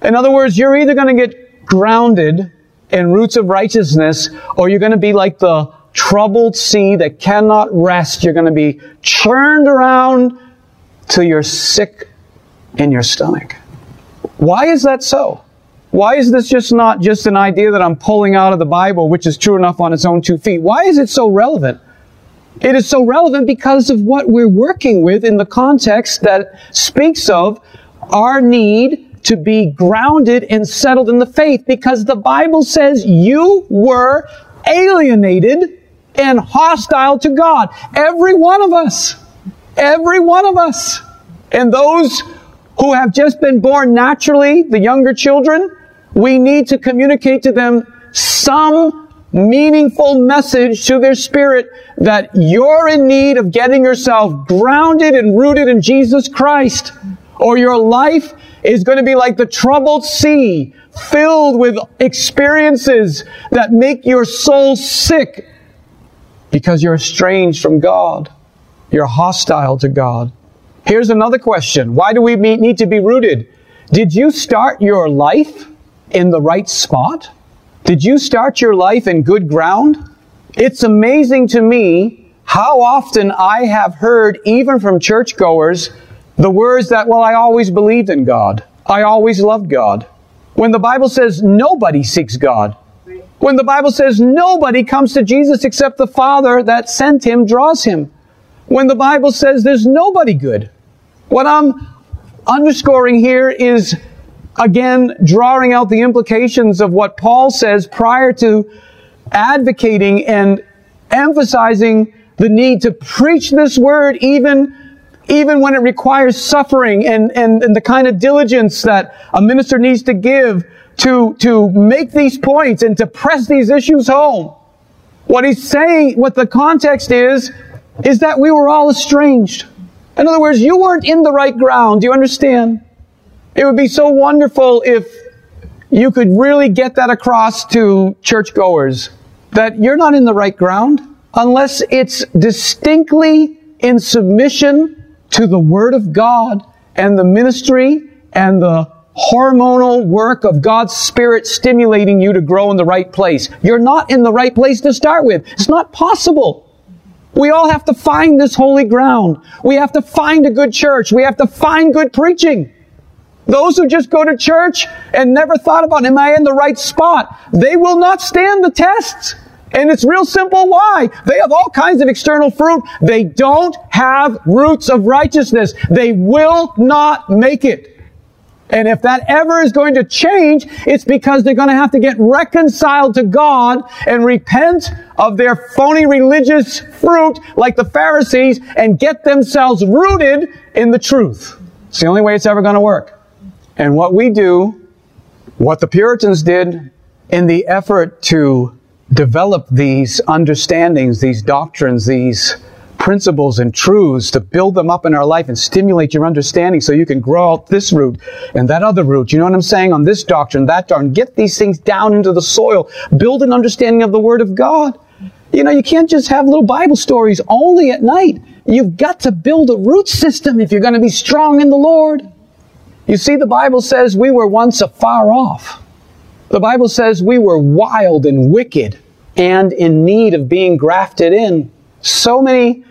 In other words, you're either going to get grounded in roots of righteousness, or you're going to be like the troubled sea that cannot rest. You're going to be churned around till you're sick in your stomach. Why is that so? Why is this just not just an idea that I'm pulling out of the Bible, which is true enough on its own two feet? Why is it so relevant? It is so relevant because of what we're working with in the context that speaks of our need to be grounded and settled in the faith because the Bible says you were alienated and hostile to God. Every one of us. Every one of us. And those who have just been born naturally, the younger children, we need to communicate to them some meaningful message to their spirit that you're in need of getting yourself grounded and rooted in Jesus Christ, or your life is going to be like the troubled sea filled with experiences that make your soul sick because you're estranged from God. You're hostile to God. Here's another question. Why do we need to be rooted? Did you start your life in the right spot? Did you start your life in good ground? It's amazing to me how often I have heard, even from churchgoers, the words that, well, I always believed in God. I always loved God. When the Bible says nobody seeks God. When the Bible says nobody comes to Jesus except the Father that sent him draws him. When the Bible says there's nobody good. What I'm underscoring here is again drawing out the implications of what Paul says prior to advocating and emphasizing the need to preach this word even even when it requires suffering and, and, and the kind of diligence that a minister needs to give to, to make these points and to press these issues home. What he's saying, what the context is, is that we were all estranged. In other words, you weren't in the right ground. Do you understand? It would be so wonderful if you could really get that across to churchgoers that you're not in the right ground unless it's distinctly in submission to the Word of God and the ministry and the hormonal work of God's Spirit stimulating you to grow in the right place. You're not in the right place to start with. It's not possible. We all have to find this holy ground. We have to find a good church. We have to find good preaching. Those who just go to church and never thought about, am I in the right spot? They will not stand the tests. And it's real simple why. They have all kinds of external fruit. They don't have roots of righteousness. They will not make it. And if that ever is going to change, it's because they're going to have to get reconciled to God and repent of their phony religious fruit like the Pharisees and get themselves rooted in the truth. It's the only way it's ever going to work. And what we do, what the Puritans did in the effort to develop these understandings, these doctrines, these principles and truths to build them up in our life and stimulate your understanding so you can grow out this root and that other root. You know what I'm saying? On this doctrine, that doctrine. Get these things down into the soil. Build an understanding of the Word of God. You know, you can't just have little Bible stories only at night. You've got to build a root system if you're going to be strong in the Lord. You see, the Bible says we were once afar off. The Bible says we were wild and wicked and in need of being grafted in. So many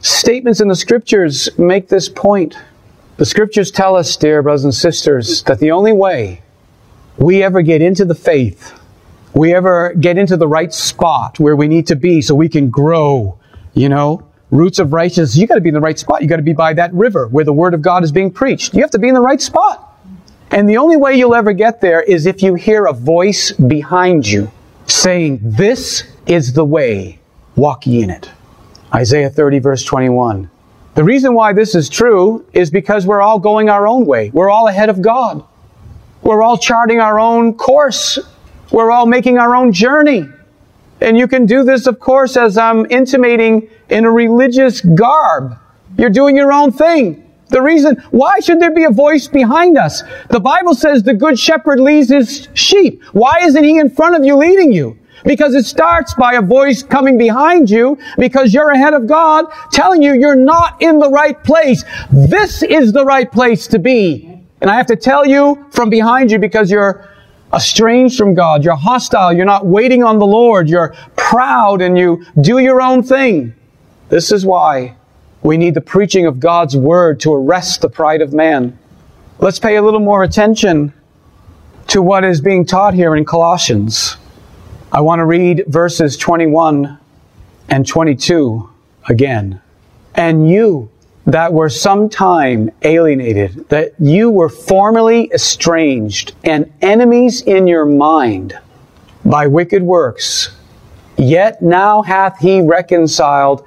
statements in the scriptures make this point. The scriptures tell us, dear brothers and sisters, that the only way we ever get into the faith, we ever get into the right spot where we need to be so we can grow, you know, roots of righteousness, you got to be in the right spot. You got to be by that river where the word of God is being preached. You have to be in the right spot. And the only way you'll ever get there is if you hear a voice behind you saying, This is the way, walk ye in it. Isaiah 30, verse 21. The reason why this is true is because we're all going our own way. We're all ahead of God. We're all charting our own course. We're all making our own journey. And you can do this, of course, as I'm intimating in a religious garb. You're doing your own thing. The reason, why should there be a voice behind us? The Bible says the good shepherd leads his sheep. Why isn't he in front of you leading you? Because it starts by a voice coming behind you because you're ahead of God telling you you're not in the right place. This is the right place to be. And I have to tell you from behind you because you're estranged from God. You're hostile. You're not waiting on the Lord. You're proud and you do your own thing. This is why we need the preaching of God's word to arrest the pride of man. Let's pay a little more attention to what is being taught here in Colossians. I want to read verses 21 and 22 again. And you that were sometime alienated, that you were formerly estranged and enemies in your mind by wicked works, yet now hath he reconciled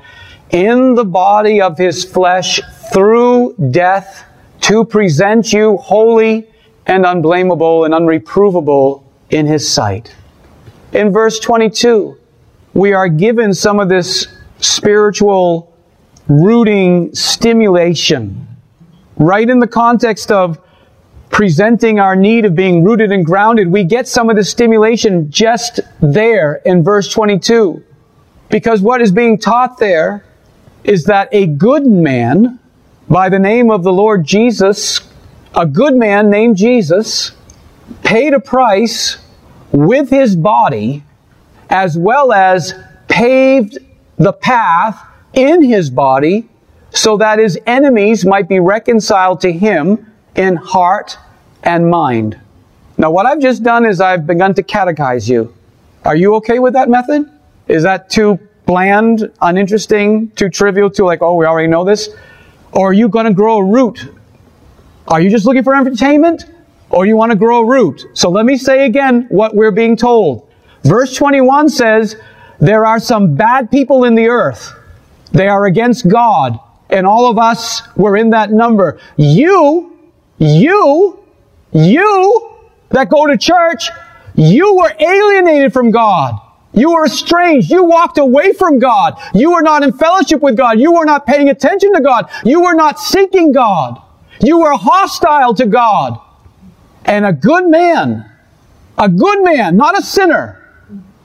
in the body of his flesh through death to present you holy and unblameable and unreprovable in his sight. In verse 22, we are given some of this spiritual rooting stimulation right in the context of presenting our need of being rooted and grounded, we get some of the stimulation just there in verse 22. Because what is being taught there is that a good man by the name of the Lord Jesus, a good man named Jesus, paid a price with his body as well as paved the path in his body so that his enemies might be reconciled to him in heart and mind. Now, what I've just done is I've begun to catechize you. Are you okay with that method? Is that too bland, uninteresting, too trivial, too like, oh, we already know this? Or are you going to grow a root? Are you just looking for entertainment? Or you want to grow a root? So let me say again what we're being told. Verse 21 says, there are some bad people in the earth. They are against God. And all of us were in that number. You, you, you that go to church, you were alienated from God. You were estranged. You walked away from God. You were not in fellowship with God. You were not paying attention to God. You were not seeking God. You were hostile to God. And a good man, a good man, not a sinner,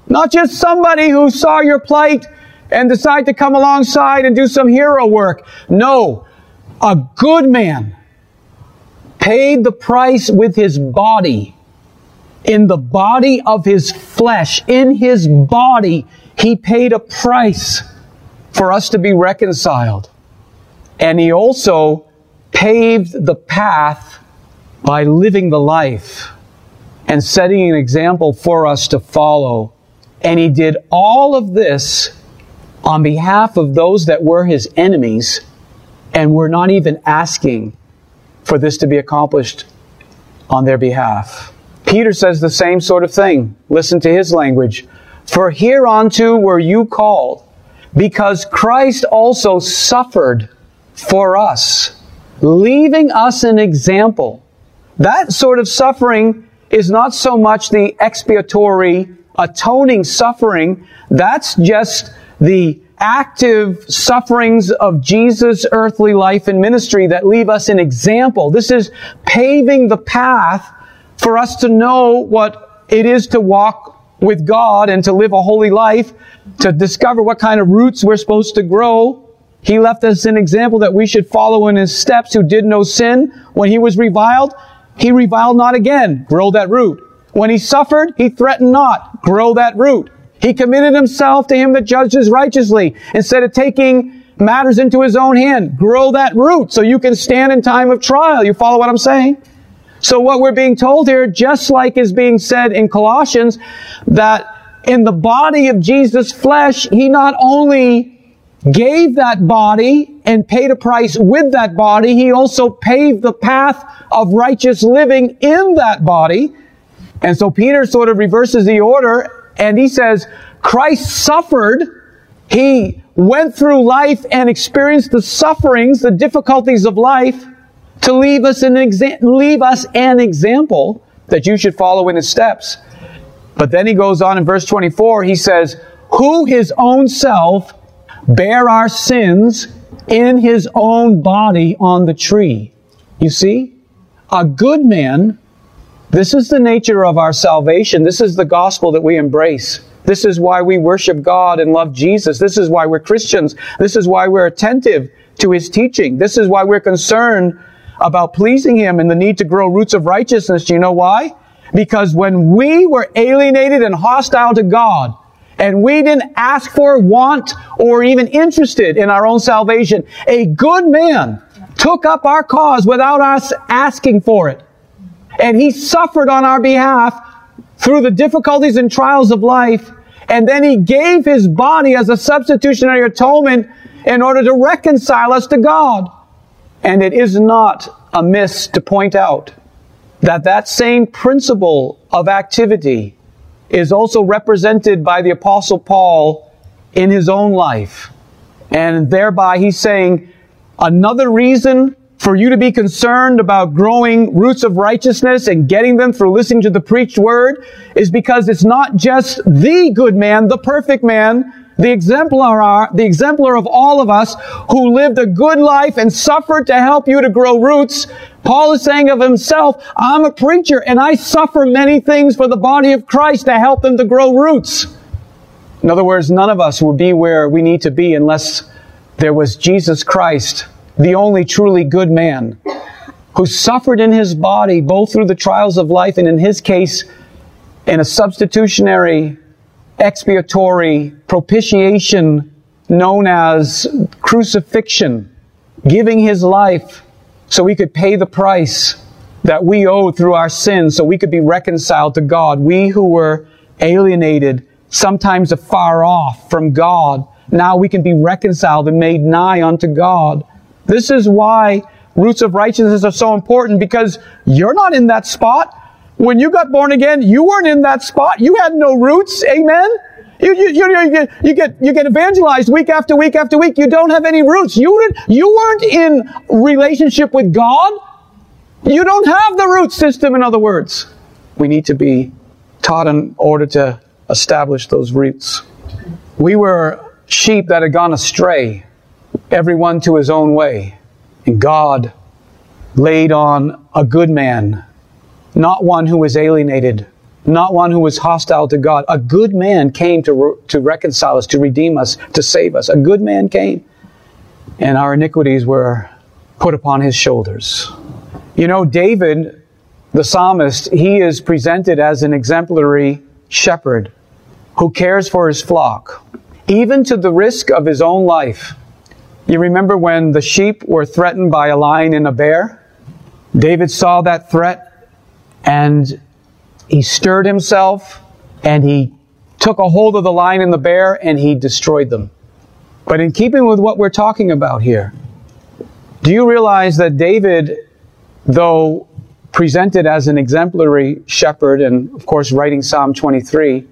not just somebody who saw your plight and decided to come alongside and do some hero work. No, a good man paid the price with his body. In the body of his flesh, in his body, he paid a price for us to be reconciled. And he also paved the path by living the life and setting an example for us to follow. And he did all of this on behalf of those that were his enemies and were not even asking for this to be accomplished on their behalf. Peter says the same sort of thing. Listen to his language. For hereunto were you called, because Christ also suffered for us, leaving us an example. That sort of suffering is not so much the expiatory, atoning suffering. That's just the active sufferings of Jesus' earthly life and ministry that leave us an example. This is paving the path for us to know what it is to walk with God and to live a holy life, to discover what kind of roots we're supposed to grow. He left us an example that we should follow in his steps who did no sin. When he was reviled, he reviled not again. Grow that root. When he suffered, he threatened not. Grow that root. He committed himself to him that judges righteously instead of taking matters into his own hand. Grow that root so you can stand in time of trial. You follow what I'm saying? So what we're being told here, just like is being said in Colossians, that in the body of Jesus' flesh, he not only gave that body and paid a price with that body, he also paved the path of righteous living in that body. And so Peter sort of reverses the order and he says, Christ suffered. He went through life and experienced the sufferings, the difficulties of life to leave us an, exa- leave us an example that you should follow in his steps. But then he goes on in verse 24, he says, who his own self bare our sins in his own body on the tree. You see? A good man this is the nature of our salvation. This is the gospel that we embrace. This is why we worship God and love Jesus. This is why we're Christians. This is why we're attentive to His teaching. This is why we're concerned about pleasing Him and the need to grow roots of righteousness. Do you know why? Because when we were alienated and hostile to God, and we didn't ask for, want, or even interested in our own salvation, a good man took up our cause without us asking for it. And he suffered on our behalf through the difficulties and trials of life. And then he gave his body as a substitutionary atonement in order to reconcile us to God. And it is not amiss to point out that that same principle of activity is also represented by the apostle Paul in his own life. And thereby he's saying, another reason for you to be concerned about growing roots of righteousness and getting them through listening to the preached word is because it's not just the good man, the perfect man, the exemplar, the exemplar of all of us who lived a good life and suffered to help you to grow roots. Paul is saying of himself, I'm a preacher and I suffer many things for the body of Christ to help them to grow roots. In other words, none of us would be where we need to be unless there was Jesus Christ, the only truly good man, who suffered in his body both through the trials of life and in his case, in a substitutionary, expiatory propitiation known as crucifixion, giving his life so we could pay the price that we owe through our sins so we could be reconciled to God. We who were alienated, sometimes afar off from God, now we can be reconciled and made nigh unto God. This is why roots of righteousness are so important because you're not in that spot. When you got born again, you weren't in that spot. You had no roots. Amen. You, you, you, you, get, you get, you get evangelized week after week after week. You don't have any roots. You, did, you weren't in relationship with God. You don't have the root system, in other words. We need to be taught in order to establish those roots. We were sheep that had gone astray, everyone to his own way. And God laid on a good man, not one who was alienated, not one who was hostile to God. A good man came to, re- to reconcile us, to redeem us, to save us. A good man came. And our iniquities were put upon his shoulders. You know, David, the psalmist, he is presented as an exemplary shepherd who cares for his flock, even to the risk of his own life. You remember when the sheep were threatened by a lion and a bear? David saw that threat and he stirred himself and he took a hold of the lion and the bear and he destroyed them. But in keeping with what we're talking about here, do you realize that David, though presented as an exemplary shepherd and, of course, writing Psalm 23,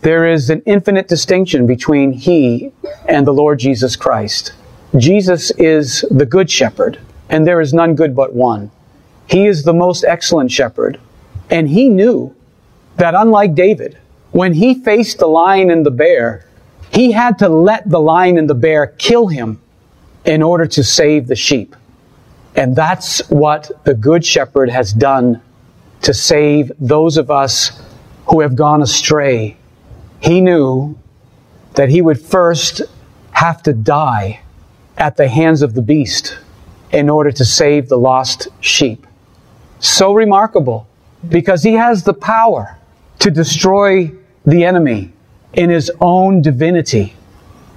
there is an infinite distinction between he and the Lord Jesus Christ. Jesus is the good shepherd, and there is none good but one. He is the most excellent shepherd. And he knew that unlike David, when he faced the lion and the bear, he had to let the lion and the bear kill him in order to save the sheep. And that's what the Good Shepherd has done to save those of us who have gone astray. He knew that he would first have to die at the hands of the beast in order to save the lost sheep. So remarkable because he has the power to destroy the enemy in his own divinity.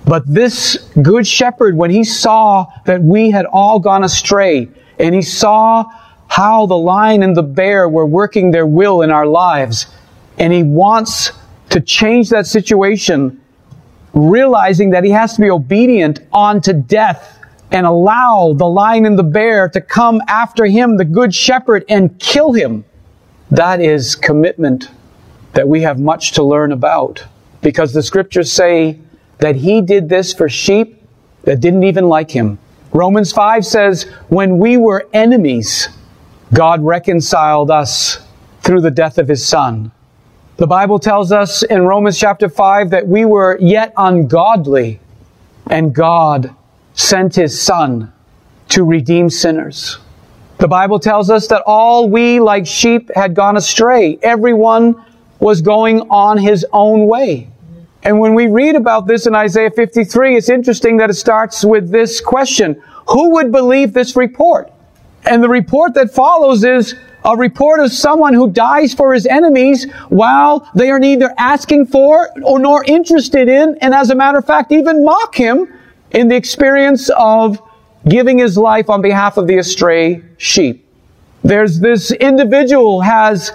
But this good shepherd, when he saw that we had all gone astray, and he saw how the lion and the bear were working their will in our lives, and he wants to change that situation, realizing that he has to be obedient unto death and allow the lion and the bear to come after him, the good shepherd, and kill him. That is commitment that we have much to learn about because the scriptures say that he did this for sheep that didn't even like him. Romans 5 says, when we were enemies, God reconciled us through the death of his son. The Bible tells us in Romans chapter 5 that we were yet ungodly and God sent his son to redeem sinners. The Bible tells us that all we like sheep had gone astray. Everyone was going on his own way. And when we read about this in Isaiah 53, it's interesting that it starts with this question. Who would believe this report? And the report that follows is a report of someone who dies for his enemies while they are neither asking for or nor interested in, and as a matter of fact, even mock him in the experience of giving his life on behalf of the astray sheep. There's this individual has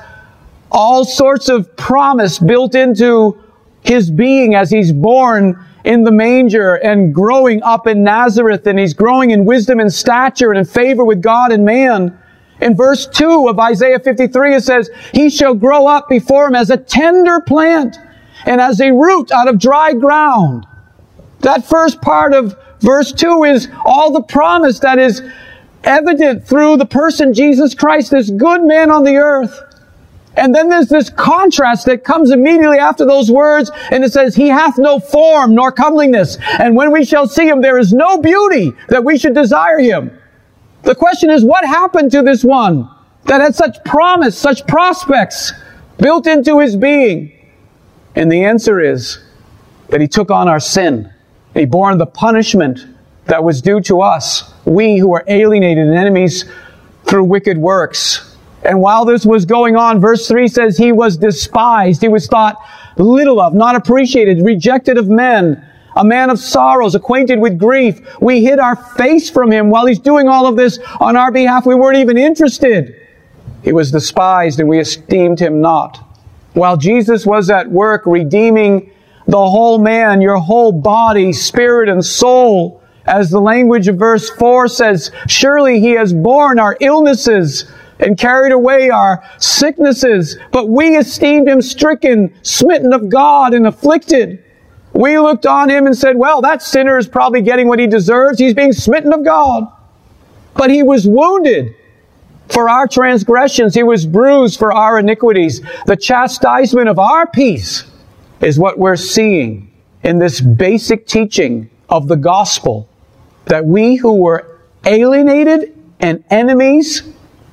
all sorts of promise built into his being as he's born in the manger and growing up in Nazareth and he's growing in wisdom and stature and in favor with God and man. In verse 2 of Isaiah 53 it says, He shall grow up before him as a tender plant and as a root out of dry ground. That first part of verse 2 is all the promise that is evident through the person Jesus Christ, this good man on the earth. And then there's this contrast that comes immediately after those words, and it says, He hath no form nor comeliness, and when we shall see him, there is no beauty that we should desire him. The question is, what happened to this one that had such promise, such prospects built into his being? And the answer is that he took on our sin. He bore the punishment that was due to us, we who were alienated and enemies through wicked works. And while this was going on, verse 3 says he was despised. He was thought little of, not appreciated, rejected of men, a man of sorrows, acquainted with grief. We hid our face from him while he's doing all of this on our behalf. We weren't even interested. He was despised and we esteemed him not. While Jesus was at work redeeming the whole man, your whole body, spirit, and soul, as the language of verse 4 says, surely he has borne our illnesses and carried away our sicknesses, but we esteemed him stricken, smitten of God, and afflicted. We looked on him and said, well, that sinner is probably getting what he deserves. He's being smitten of God. But he was wounded for our transgressions. He was bruised for our iniquities. The chastisement of our peace is what we're seeing in this basic teaching of the gospel that we who were alienated and enemies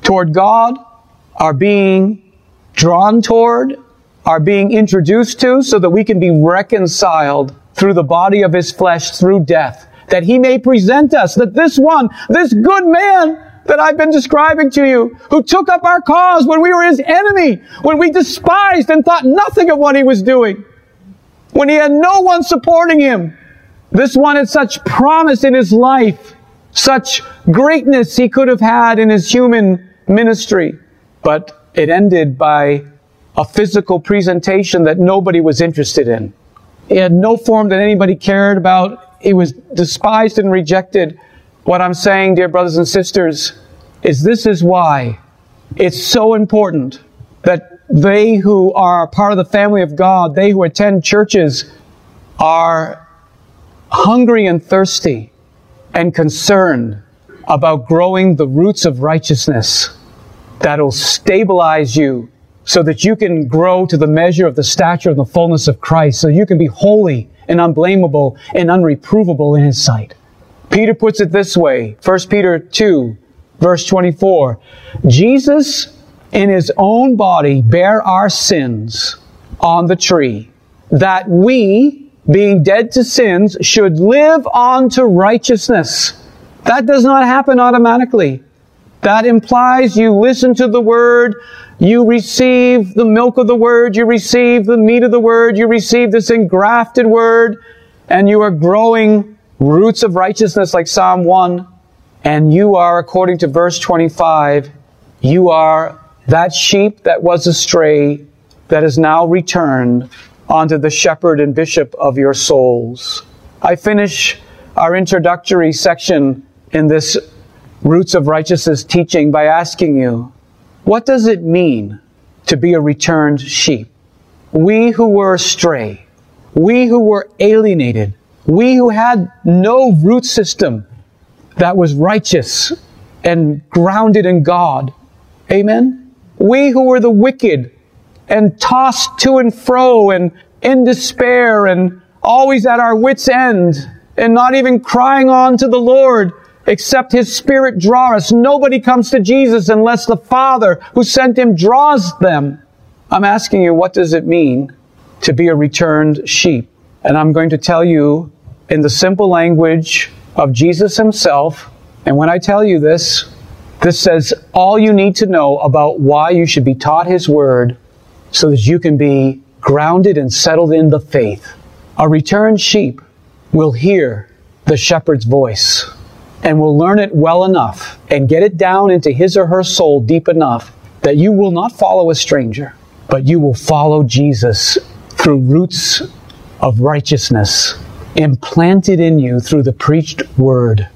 toward God are being drawn toward, are being introduced to so that we can be reconciled through the body of his flesh through death. That he may present us, that this one, this good man that I've been describing to you, who took up our cause when we were his enemy, when we despised and thought nothing of what he was doing, when he had no one supporting him. This one had such promise in his life, such greatness he could have had in his human ministry, but it ended by a physical presentation that nobody was interested in. He had no form that anybody cared about. He was despised and rejected. What I'm saying, dear brothers and sisters, is this is why it's so important that they who are part of the family of God, they who attend churches, are hungry and thirsty and concerned about growing the roots of righteousness that'll stabilize you so that you can grow to the measure of the stature and the fullness of Christ, so you can be holy and unblameable and unreprovable in His sight. Peter puts it this way, 1 Peter 2, verse 24. Jesus in His own body bear our sins on the tree, that we, being dead to sins, should live on to righteousness. That does not happen automatically. That implies you listen to the word, you receive the milk of the word, you receive the meat of the word, you receive this engrafted word, and you are growing roots of righteousness like Psalm 1. And you are, according to verse 25, you are that sheep that was astray that is now returned unto the shepherd and bishop of your souls. I finish our introductory section in this Roots of Righteousness teaching by asking you, what does it mean to be a returned sheep? We who were astray, we who were alienated, we who had no root system that was righteous and grounded in God. Amen? We who were the wicked and tossed to and fro and in despair and always at our wits' end and not even crying on to the Lord except His Spirit draw us. Nobody comes to Jesus unless the Father who sent Him draws them. I'm asking you, what does it mean to be a returned sheep? And I'm going to tell you in the simple language of Jesus Himself. And when I tell you this, this says all you need to know about why you should be taught His Word so that you can be grounded and settled in the faith. A returned sheep will hear the shepherd's voice and will learn it well enough and get it down into his or her soul deep enough that you will not follow a stranger, but you will follow Jesus through roots of righteousness implanted in you through the preached word.